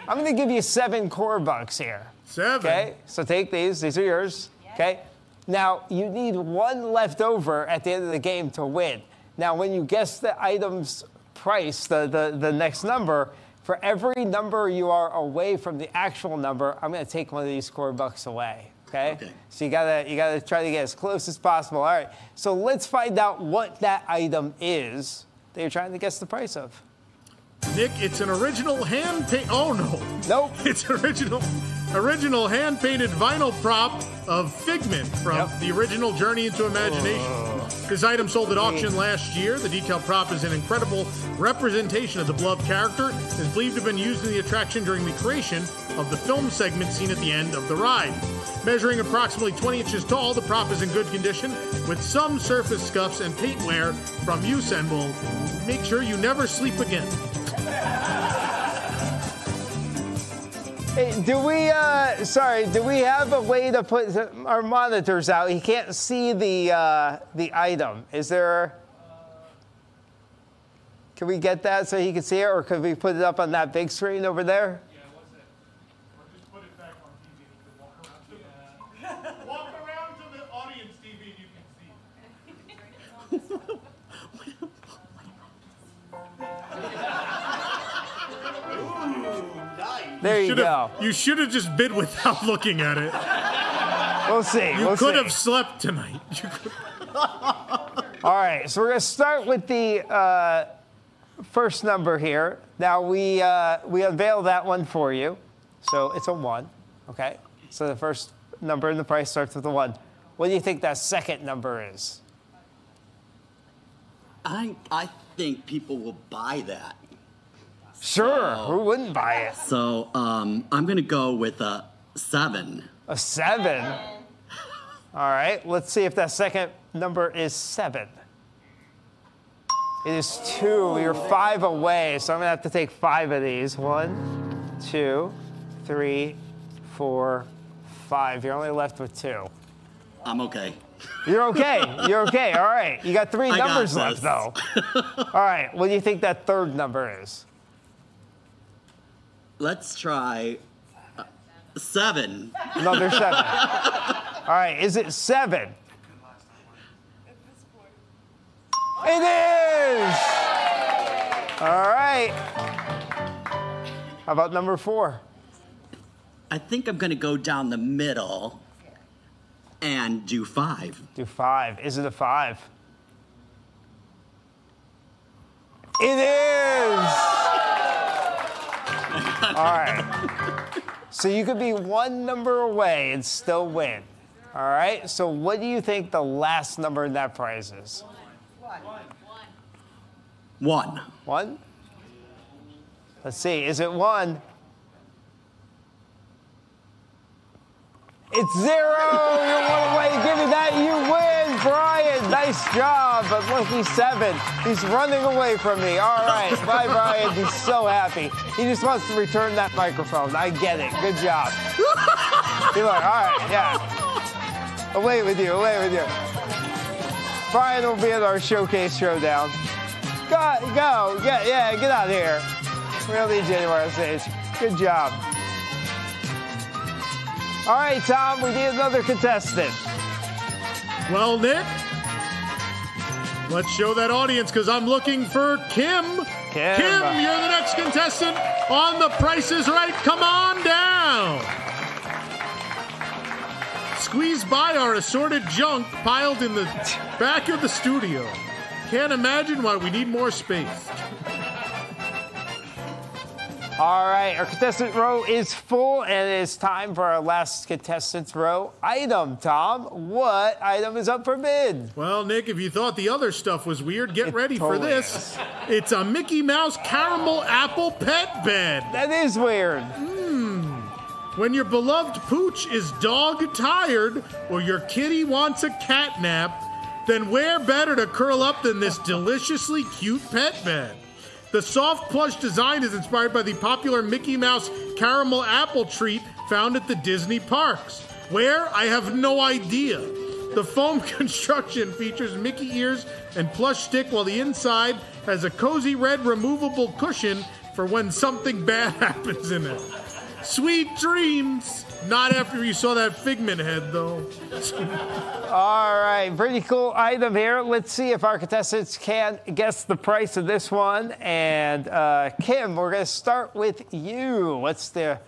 I'm gonna give you seven core bucks here. Seven. Okay, so take these. These are yours. Okay. Now you need one left over at the end of the game to win. Now, when you guess the item's price, the the, the next number, for every number you are away from the actual number, I'm gonna take one of these core bucks away. Okay. So you gotta you gotta try to get as close as possible. All right. So let's find out what that item is that you're trying to guess the price of. Nick, it's an original hand paint. Oh no. Nope. It's original, original hand painted vinyl prop of Figment from the original Journey into Imagination. Oh. This item sold at auction last year. The detail prop is an incredible representation of the beloved character. and is believed to have been used in the attraction during the creation of the film segment seen at the end of the ride. Measuring approximately 20 inches tall, the prop is in good condition with some surface scuffs and paint wear from use and will make sure you never sleep again. Do we, uh, sorry, do we have a way to put our monitors out? He can't see the, uh, the item. Is there, can we get that so he can see it, or could we put it up on that big screen over there? There you should've- go. You should have just bid without looking at it. We'll see. You we'll could see. have slept tonight. You could- All right, so we're going to start with the uh, first number here. Now we uh, we unveiled that one for you, so it's a one. Okay, so the first number in the price starts with a one. What do you think that second number is? I I think people will buy that. Sure, who wouldn't buy it? So um, I'm gonna go with a seven. A seven. All right, let's see if that second number is seven. It is two. You're five away, so I'm gonna have to take five of these. One, two, three, four, five. You're only left with two. I'm okay. You're okay. You're okay. All right. You got three I numbers this. left, though. All right. What do you think that third number is? Let's try uh, seven. Another seven. All right. Is it seven? It is. All right. How about number four? I think I'm gonna go down the middle and do five. Do five. Is it a five? It is. All right. So you could be one number away and still win. All right. So what do you think the last number in that prize is? One. One? One. Let's see. Is it one? It's zero. You're one away. Give me that. You win, Brian. Nice job. But look, he's seven. He's running away from me. All right. Bye, Brian. He's so happy. He just wants to return that microphone. I get it. Good job. He look, all right. Yeah. Away with you. Away with you. Brian will be at our showcase showdown. Go, go, get, yeah, get out of here. We don't need you anymore on stage. Good job. All right, Tom, we need another contestant. Well, Nick, let's show that audience because I'm looking for Kim. Kim. Kim, you're the next contestant on The Price is Right. Come on down. Squeeze by our assorted junk piled in the back of the studio. Can't imagine why we need more space. All right, our contestant row is full, and it is time for our last contestant's row item. Tom, what item is up for bid? Well, Nick, if you thought the other stuff was weird, get ready for totally this. It's a Mickey Mouse caramel apple pet bed. That is weird. Hmm. When your beloved pooch is dog tired or your kitty wants a cat nap, then where better to curl up than this deliciously cute pet bed? The soft plush design is inspired by the popular Mickey Mouse caramel apple treat found at the Disney parks. Where? I have no idea. The foam construction features Mickey ears and plush stick, while the inside has a cozy red removable cushion for when something bad happens in it. Sweet dreams. Not after you saw that figment head, though. All right, pretty cool item here. Let's see if our contestants can guess the price of this one. And uh, Kim, we're going to start with you. What's the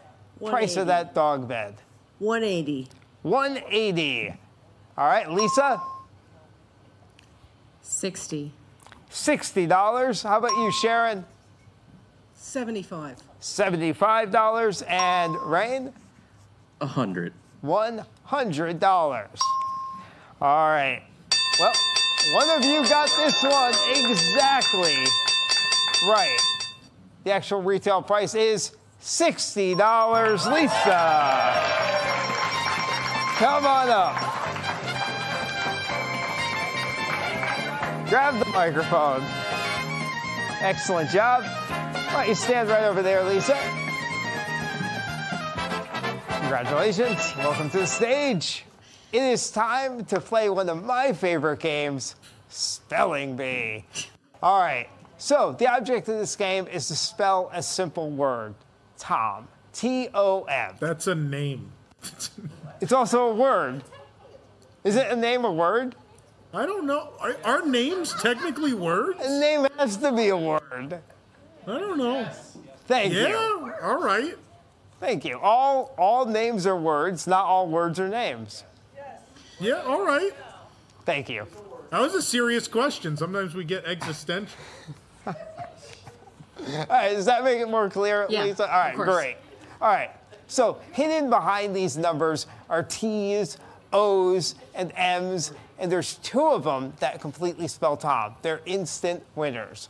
price of that dog bed? 180. 180. All right, Lisa? 60. $60. How about you, Sharon? 75. $75. And Rain? A hundred. $100. All right. Well, One of you got this one exactly right. The actual retail price is $60. Lisa. Come on up. Grab the microphone. Excellent job. Why don't you stand right over there, Lisa? Congratulations. Welcome to the stage. It is time to play one of my favorite games, Spelling Bee. All right. So, the object of this game is to spell a simple word Tom. T O M. That's a name. It's also a word. Is it a name or a word? I don't know. Are, are names technically words? A name has to be a word. I don't know. Thank yeah, you. all right. Thank you. All all names are words, not all words are names. Yeah, all right. Thank you. That was a serious question. Sometimes we get existential. All right, does that make it more clear, Yeah, Lisa? All right, of great. All right, so hidden behind these numbers are T's, O's, and M's, and there's two of them that completely spell Tom. They're instant winners.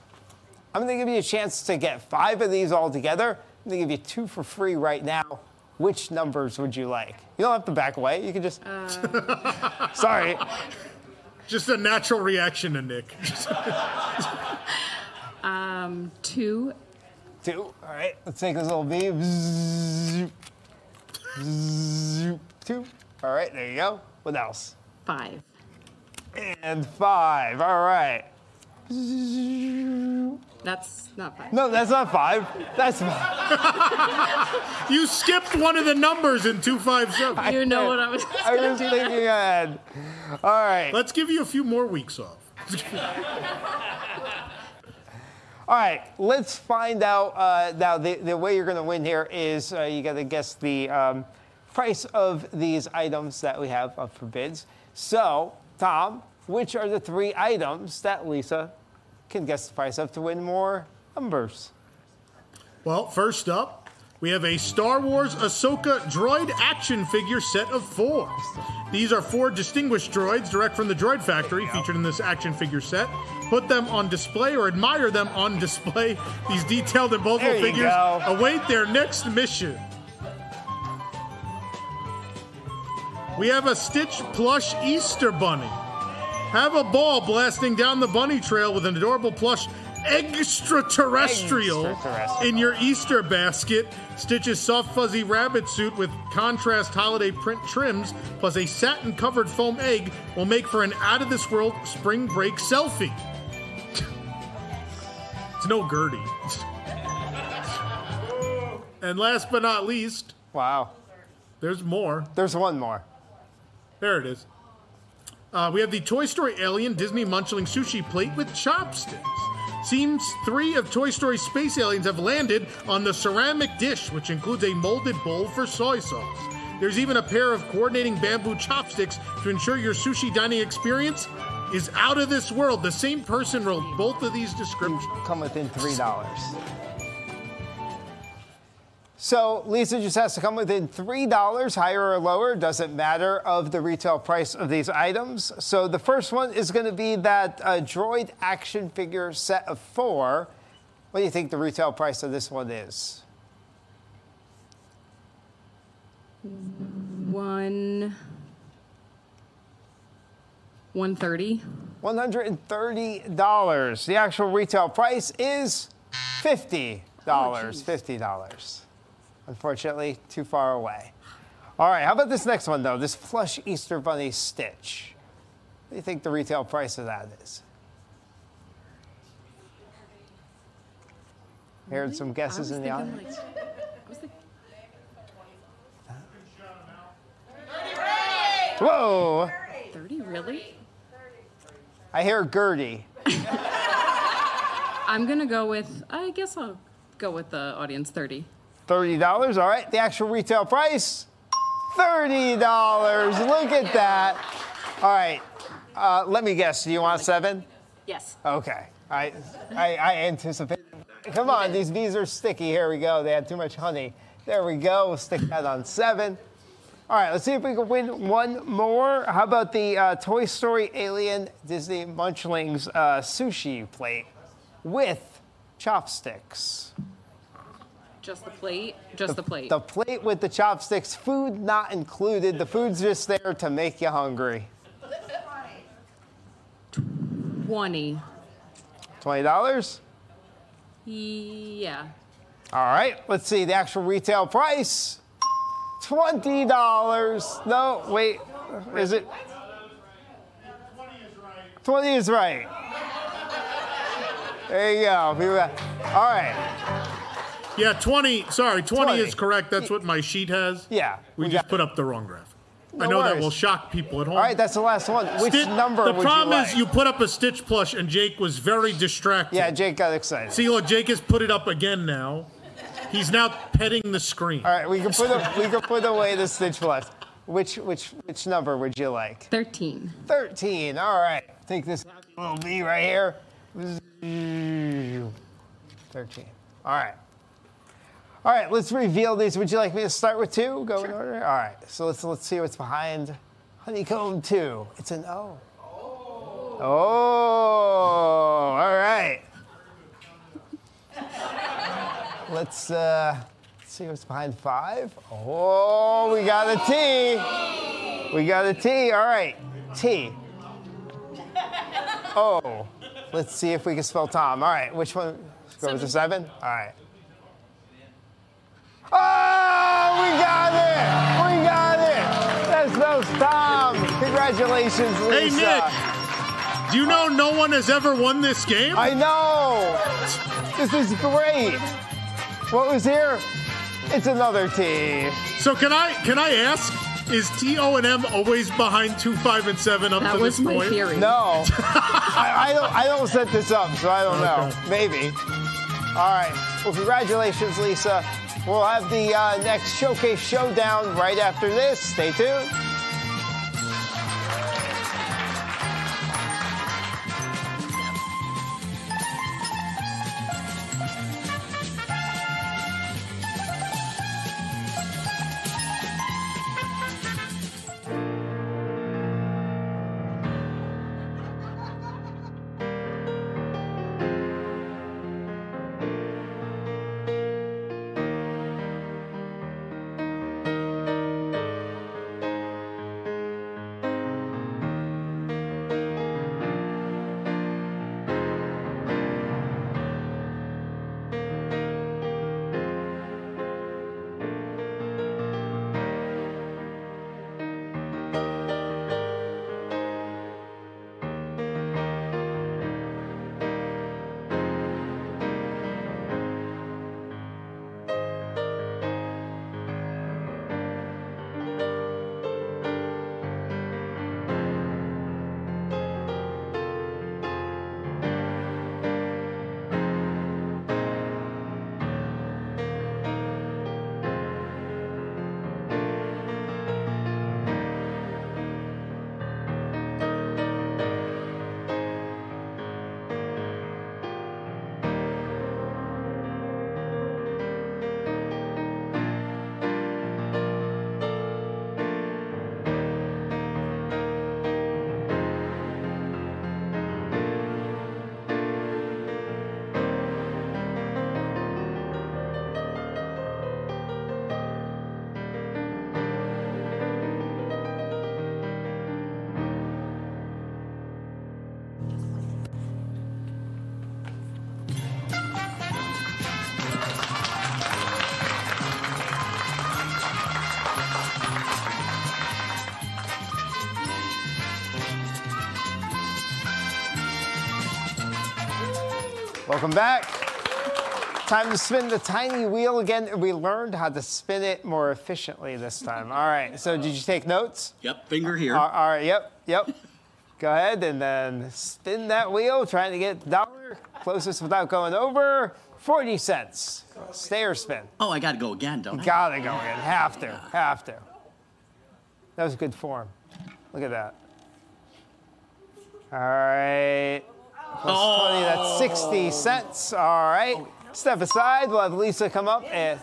I'm going to give you a chance to get five of these all together. I'm going to give you two for free right now. Which numbers would you like? You don't have to back away. You can just. Sorry. Just a natural reaction to Nick. Um, two. Two. All right, let's take this little. Zzz. Two. All right, there you go. What else? Five. And five. All right. That's not five. No, that's not five. That's five. you skipped one of the numbers in 257. You know what I was I was thinking ahead. All right. Let's give you a few more weeks off. All right, let's find out. Uh, now, the, the way you're going to win here is uh, you got to guess the um, price of these items that we have up for bids. So, Tom, which are the three items that Lisa can guess the price of to win more numbers? Well, first up, we have a Star Wars Ahsoka droid action figure set of four. These are four distinguished droids direct from the Droid Factory featured in this action figure set. Put them on display or admire them on display. These detailed and beautiful figures go. await their next mission. We have a Stitch plush Easter bunny. Have a ball blasting down the bunny trail with an adorable plush extraterrestrial Extraterrestrial. in your Easter basket. Stitch's soft fuzzy rabbit suit with contrast holiday print trims plus a satin covered foam egg will make for an out of this world spring break selfie. it's no Gertie. and last but not least, wow, there's more. There's one more. There it is. Uh, we have the Toy Story Alien Disney Munchling Sushi Plate with chopsticks. Seems three of Toy Story Space Aliens have landed on the ceramic dish, which includes a molded bowl for soy sauce. There's even a pair of coordinating bamboo chopsticks to ensure your sushi dining experience is out of this world. The same person wrote both of these descriptions. Come within three dollars. So Lisa just has to come within $3, higher or lower, doesn't matter, of the retail price of these items. So the first one is going to be that uh, droid action figure set of four. What do you think the retail price of this one is? One. One thirty. $130. The actual retail price is $50. $50. Unfortunately, too far away. All right, how about this next one, though? This plush Easter Bunny Stitch. What do you think the retail price of that is? Heard some guesses in the audience? Whoa! Thirty, really? I hear Gertie. I'm gonna go with. I guess I'll go with the audience thirty. $30. All right, the actual retail price $30. Look at that. All right, uh, let me guess. Do you want seven? Yes. Okay. I, I, I anticipate. Come on, these bees are sticky. Here we go. They had too much honey. There we go. We'll stick that on seven. All right, let's see if we can win one more. How about the uh, Toy Story Alien Disney Munchlings uh, sushi plate with chopsticks? Just the plate. Just the, plate. The plate with the chopsticks, food not included. The food's just there to make you hungry. Twenty. $20? Yeah. All right, let's see the actual retail price. $20. No, wait, is it? 20 is right. There you go. All right. Yeah, 20. Sorry, 20, 20. is correct. That's what my sheet has. Yeah. We, just put up the wrong graph. I No know that will shock people at home. All right, that's the last one. Which Sti- number The would problem you is you put up a Stitch plush and Jake was very distracted. Yeah, Jake got excited. See, look, Jake has put it up again now. He's now petting the screen. All right, we can put a, we can put away the Stitch Plus. Which which which number would you like? Thirteen. 13. All right. I think this will be right here. 13. All right. All right, let's reveal these. Would you like me to start with two? Go in order? All right. So let's let's see what's behind Honeycomb 2. It's an O. Oh, oh all right. Let's uh, see what's behind five. Oh, we got a T. We got a T. All right. T. Oh. Let's see if we can spell Tom. All right. Which one? Let's go with the seven. All right. Oh, we got it. We got it. That spells Tom. Congratulations, Lisa. Hey, Nick. Do you know no one has ever won this game? I know. This is great. What was here? It's another T. So can I can I ask? Is T O and M always behind two, five, and seven up That to was this my point? theory. No, I, I don't. I don't set this up, so I don't know. Maybe. All right. Well, congratulations, Lisa. We'll have the uh, next showcase showdown right after this. Stay tuned. Welcome back. Time to spin the tiny wheel again. We learned how to spin it more efficiently this time. All right. So, did you take notes? Yep, finger here. All- all right. Yep. Yep. Go ahead and then spin that wheel, trying to get the dollar closest without going over. 40 cents. Stay or spin. Oh, I got to go again, don't I? Gotta go in. Have to. Have to. That was good form. Look at that. All right. Plus 20, that's 60 cents. All right. Step aside. We'll have Lisa come up and.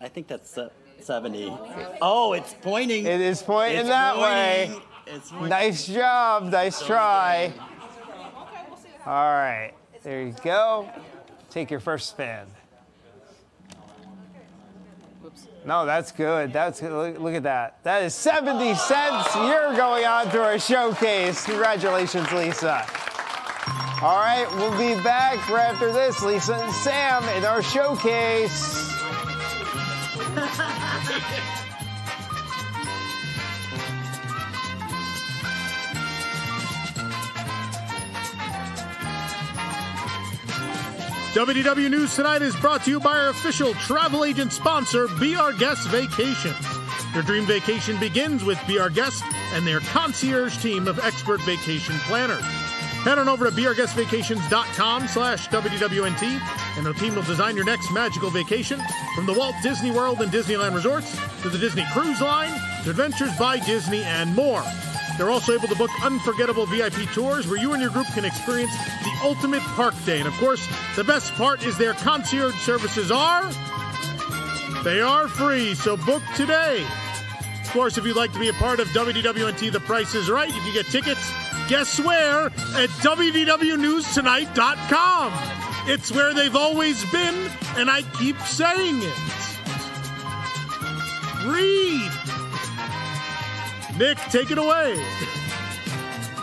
I think that's uh, 70. Oh, it's pointing. It is pointing It's that way. It's pointing. Nice job. Nice try. All right. There you go. Take your first spin. No, that's good. That's good. Look, look at that. That is 70 cents. You're going on to our showcase. Congratulations, Lisa. All right, we'll be back right after this. Lisa and Sam in our showcase. WDW News Tonight is brought to you by our official travel agent sponsor, Be Our Guest Vacations. Your dream vacation begins with Be Our Guest and their concierge team of expert vacation planners. Head on over to beourguestvacations.com slash WDWNT and our team will design your next magical vacation from the Walt Disney World and Disneyland resorts to the Disney Cruise Line to Adventures by Disney and more. They're also able to book unforgettable VIP tours where you and your group can experience the ultimate park day. And of course, the best part is their concierge services are they are free, so book today. Of course, if you'd like to be a part of WDWNT The Price is Right, you can get tickets, guess where? At WDWNewsTonight.com. It's where they've always been, and I keep saying it. Read. Nick, take it away.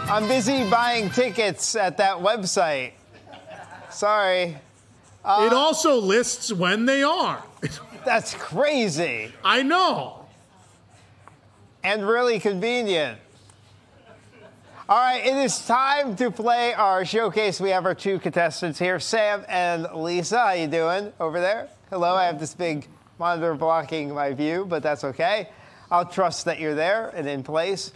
I'm busy buying tickets at that website. Sorry. Uh, it also lists when they are. That's crazy. I know. And really convenient. All right, it is time to play our showcase. We have our two contestants here, Sam and Lisa. How you doing over there? Hello, I have this big monitor blocking my view, but that's okay. I'll trust that you're there and in place.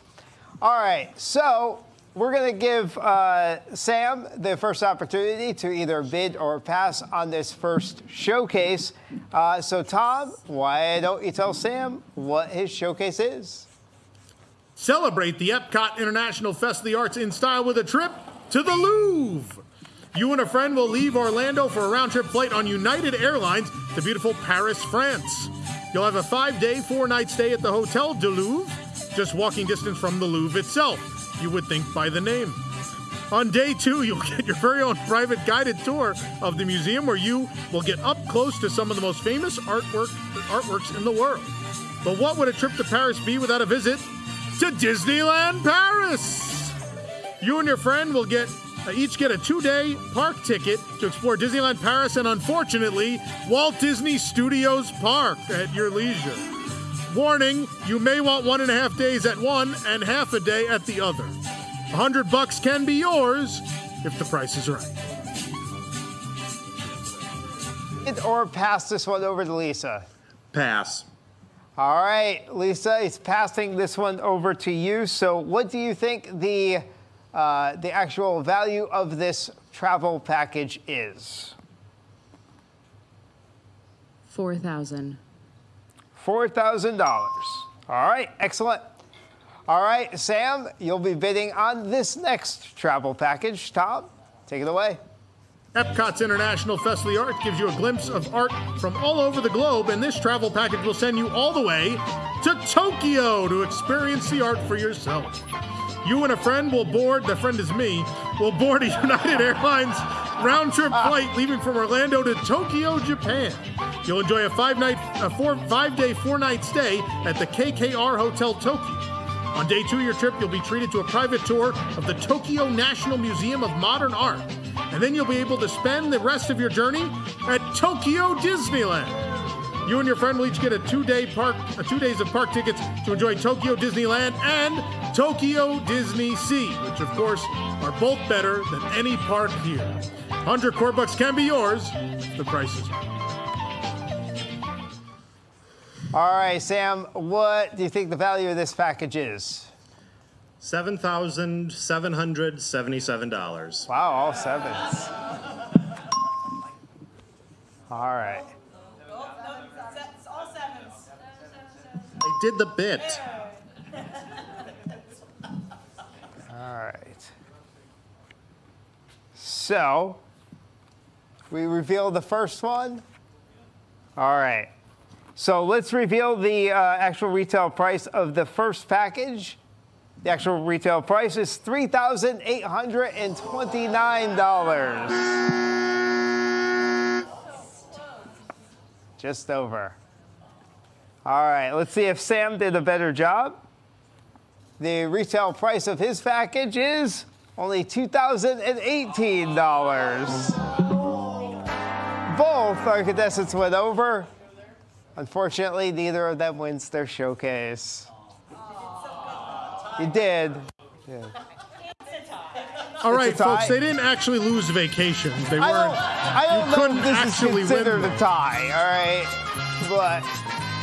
All right, so we're going to give uh, Sam the first opportunity to either bid or pass on this first showcase. Uh, so, Tom, why don't you tell Sam what his showcase is? Celebrate the Epcot International Fest of the Arts in style with a trip to the Louvre. You and a friend will leave Orlando for a round trip flight on United Airlines to beautiful Paris, France. You'll have a five day, four night stay at the Hotel du Louvre, just walking distance from the Louvre itself, you would think by the name. On day two, you'll get your very own private guided tour of the museum where you will get up close to some of the most famous artwork, artworks in the world. But what would a trip to Paris be without a visit to Disneyland Paris? You and your friend will get each get a two-day park ticket to explore Disneyland Paris and unfortunately Walt Disney Studios Park at your leisure. Warning, you may want one and a half days at one and half a day at the other. A hundred bucks can be yours if the price is right. Bid Or pass this one over to Lisa. Pass. All right, Lisa is passing this one over to you. So, what do you think the uh, the actual value of this travel package is? Four thousand. Four thousand dollars. All right, excellent. All right, Sam, you'll be bidding on this next travel package. Tom, take it away. Epcot's International Festival of the Arts gives you a glimpse of art from all over the globe, and this travel package will send you all the way to Tokyo to experience the art for yourself. You and a friend will board, the friend is me, will board a United Airlines round trip ah. flight leaving from Orlando to Tokyo, Japan. You'll enjoy a five night, a four, five day, four night stay at the KKR Hotel Tokyo. On day two of your trip, you'll be treated to a private tour of the Tokyo National Museum of Modern Art. And then you'll be able to spend the rest of your journey at Tokyo Disneyland. You and your friend will each get a two-day park, uh, two days of park tickets to enjoy Tokyo Disneyland and Tokyo Disney Sea, which of course are both better than any park here. 100 core bucks can be yours. The price is right. All right, Sam, what do you think the value of this package is? $7,777. Wow, all sevens. All right. Did the bit. All right. So, we reveal the first one. All right. So let's reveal the uh, actual retail price of the first package. The actual retail price is $3,829. Just over. All right, let's see if Sam did a better job. The retail price of his package is only $2,018. Both our contestants went over. Unfortunately, neither of them wins their showcase. You did. Yeah. All right, It's a tie. folks. They didn't actually lose vacation. They weren't. don't, I don't you know couldn't if this is actually win. considered them. a tie, all right? But,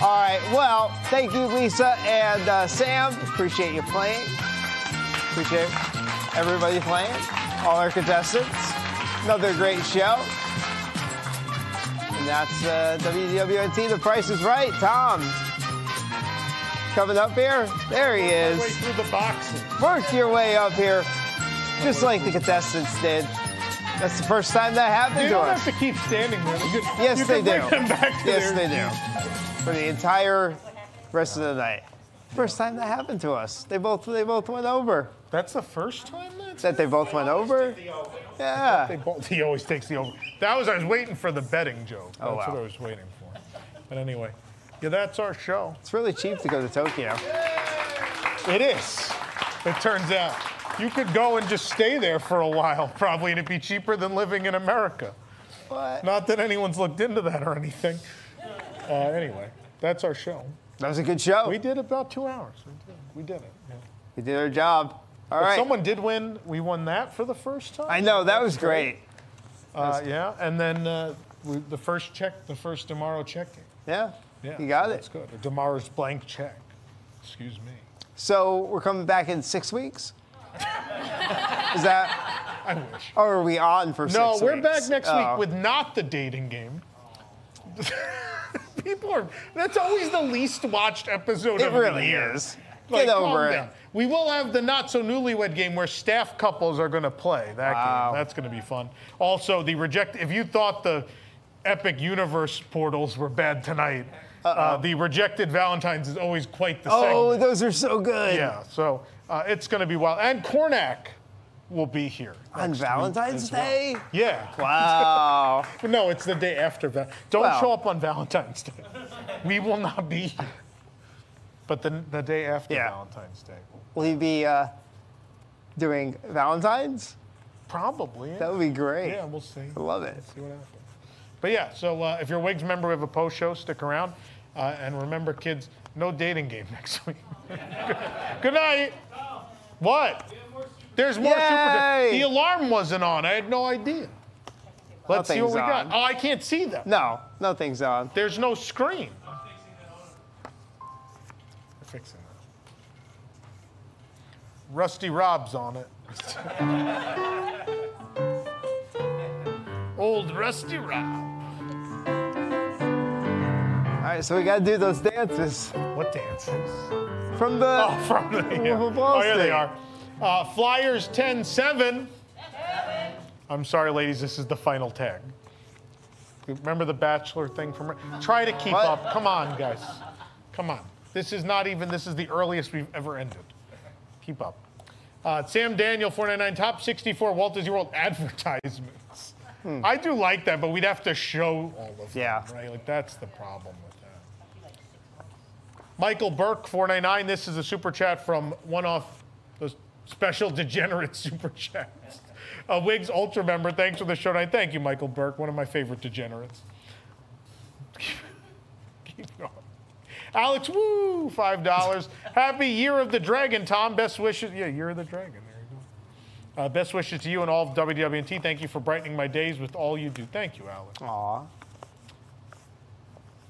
all right, well, thank you, Lisa and uh, Sam. Appreciate you playing. Appreciate everybody playing, all our contestants. Another great show. And that's uh, WDWNT. The price is right. Tom, coming up here. There he is. Way through the boxes. Work your way up here, just like the contestants did. That's the first time that happened You to don't have to keep standing there. Can- Yes, they do. back to Yes, they do. For the entire rest of the night. First time that happened to us. They both they both went over. That's the first time that's that they both went over. Yeah. They both, he always takes the over. That was I was waiting for the betting joke. Oh, that's Oh, wow. what I was waiting for. But anyway, yeah, that's our show. It's really cheap to go to Tokyo. It is. It turns out you could go and just stay there for a while, probably, and it'd be cheaper than living in America. What? Not that anyone's looked into that or anything. Uh, anyway, that's our show. That was a good show. We did about two hours. We did, we did it. yeah. We did our job. All right. Someone did win. We won that for the first time. I know that was great. Uh, yeah, and then uh, we, the first check, the first tomorrow checking. Yeah. Yeah, You got so it. That's good. Tomorrow's blank check. Excuse me. So we're coming back in six weeks. Is that? I wish. Or are we on for six weeks? No, we're weeks? back next Oh. week with not the dating game. People are. That's always the least watched episode It of the really year. is. Like, Get over it. down. We will have the not so newlywed game where staff couples are going to play. That Wow. game. That's going to be fun. Also, the reject. If you thought the Epic Universe portals were bad tonight, uh, the rejected Valentines is always quite the same. Oh, those are so good. Yeah, so uh, it's going to be wild. And Carnac will be here On Valentine's well. Day? Yeah. Wow. no, it's the day after. Val- Don't Well. show up on Valentine's Day. We will not be here. But the, the day after Yeah. Valentine's Day. Will he be uh, doing Valentine's? Probably. Yeah. That would be great. Yeah, we'll see. I love it. see what happens. But yeah, so uh, if you're a Wigs member, we have a post show. Stick around. Uh, and remember, kids, no dating game next week. Good night. What? There's more Yay! super. The alarm wasn't on. I had no idea. Let's see what we Nothing's got. on. Oh, I can't see them. No, nothing's on. There's no screen. They're fixing that. Rusty Rob's on it. Old Rusty Rob. All right, so we got to do those dances What dances? from the. Oh, from the. Yeah. Wolf of Wall Oh, here they are. Uh, Flyers 10 7. I'm sorry, ladies, this is the final tag. Remember the Bachelor thing from. Try to keep What? up. Come on, guys. Come on. This is not even, this is the earliest we've ever ended. Keep up. Uh, Sam Daniel, 499, top 64 Walt Disney World advertisements. I do like that, but we'd have to show all of them, Hmm. Right? Like, that's the problem with that. Michael Burke, 499. This is a super chat from one off special degenerate super chats. A Wigs Ultra member. Thanks for the show tonight. Thank you, Michael Burke, one of my favorite degenerates. Keep going. Alex, woo, $5. Happy Year of the Dragon, Tom. Best wishes. Yeah, Year of the Dragon. There you go. Uh, best wishes to you and all of WDWNT. Thank you for brightening my days with all you do. Thank you, Alex. Aw.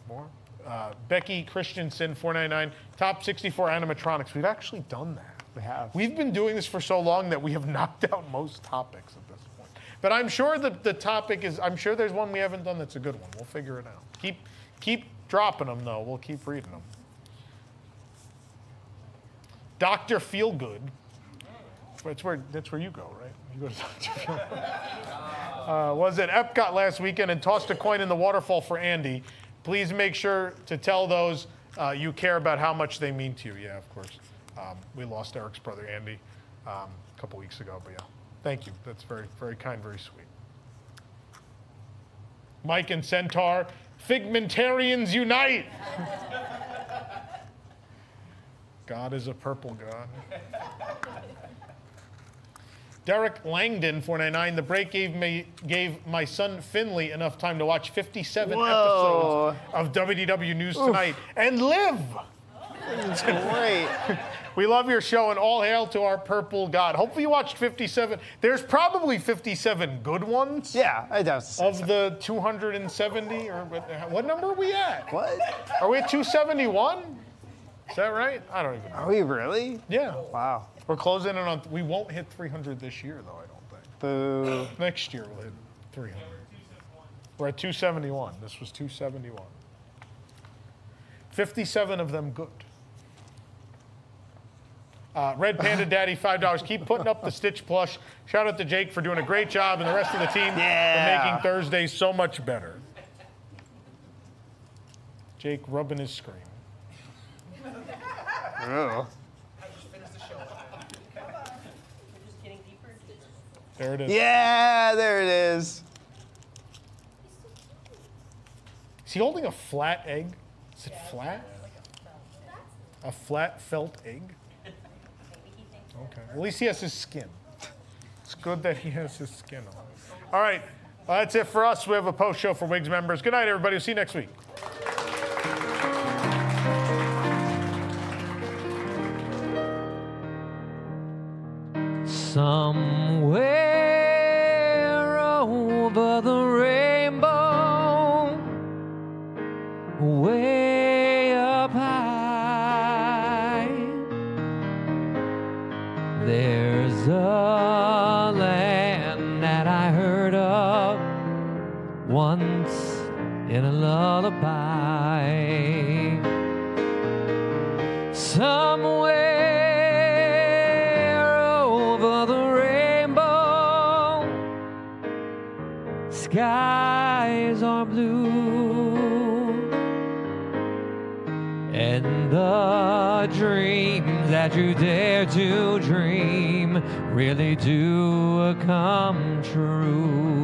More. Uh, Becky Christensen, 499. Top 64 animatronics. We've actually done that. We have. We've been doing this for so long that we have knocked out most topics at this point. But I'm sure the, the topic is, I'm sure there's one we haven't done that's a good one. We'll figure it out. Keep, keep dropping them, though. We'll keep reading them. Dr. Feelgood. That's where, that's where you go, right? You go to Dr. Feelgood. Uh, was at Epcot last weekend and tossed a coin in the waterfall for Andy. please make sure to tell those uh, you care about how much they mean to you. Yeah, of course. Um, we lost Eric's brother Andy um, a couple weeks ago, but yeah, thank you. That's very, very kind, very sweet. Mike and Centaur, Figmentarians unite. God is a purple god. Derek Langdon, 499. The break gave me gave my son Finley enough time to watch 57 Whoa. episodes of WDW News Tonight and live. Great. we love your show and all hail to our purple god. Hopefully you watched 57. There's probably 57 good ones. Yeah, I doubt so. Of the 270 or what, what number are we at? What? Are we at 271? Is that right? I don't even know. Are we really? Yeah. Wow. We're closing in on. We won't hit 300 this year, though. I don't think. Boo. Next year we'll hit 300. We're at 271. This was 271. 57 of them good. Uh, Red Panda Daddy, five dollars. Keep putting up the Stitch plush. Shout out to Jake for doing a great job and the rest of the team Yeah. for making Thursdays so much better. Jake rubbing his screen. Oh. There it is. Yeah, there it is. Is he holding a flat egg? Is it flat? A flat felt egg? Okay. At least he has his skin. It's good that he has his skin on. All right. Well, that's it for us. We have a post show for Wigs members. Good night, everybody. We'll see you next week. Somewhere over the rainbow, way in a lullaby. Somewhere over the rainbow, skies are blue, and the dreams that you dare to dream really do come true.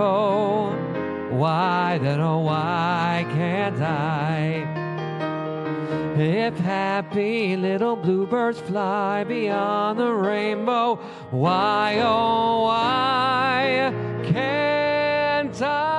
rainbow. Why then, oh, why can't I? If happy little bluebirds fly beyond the rainbow, why, oh, why can't I?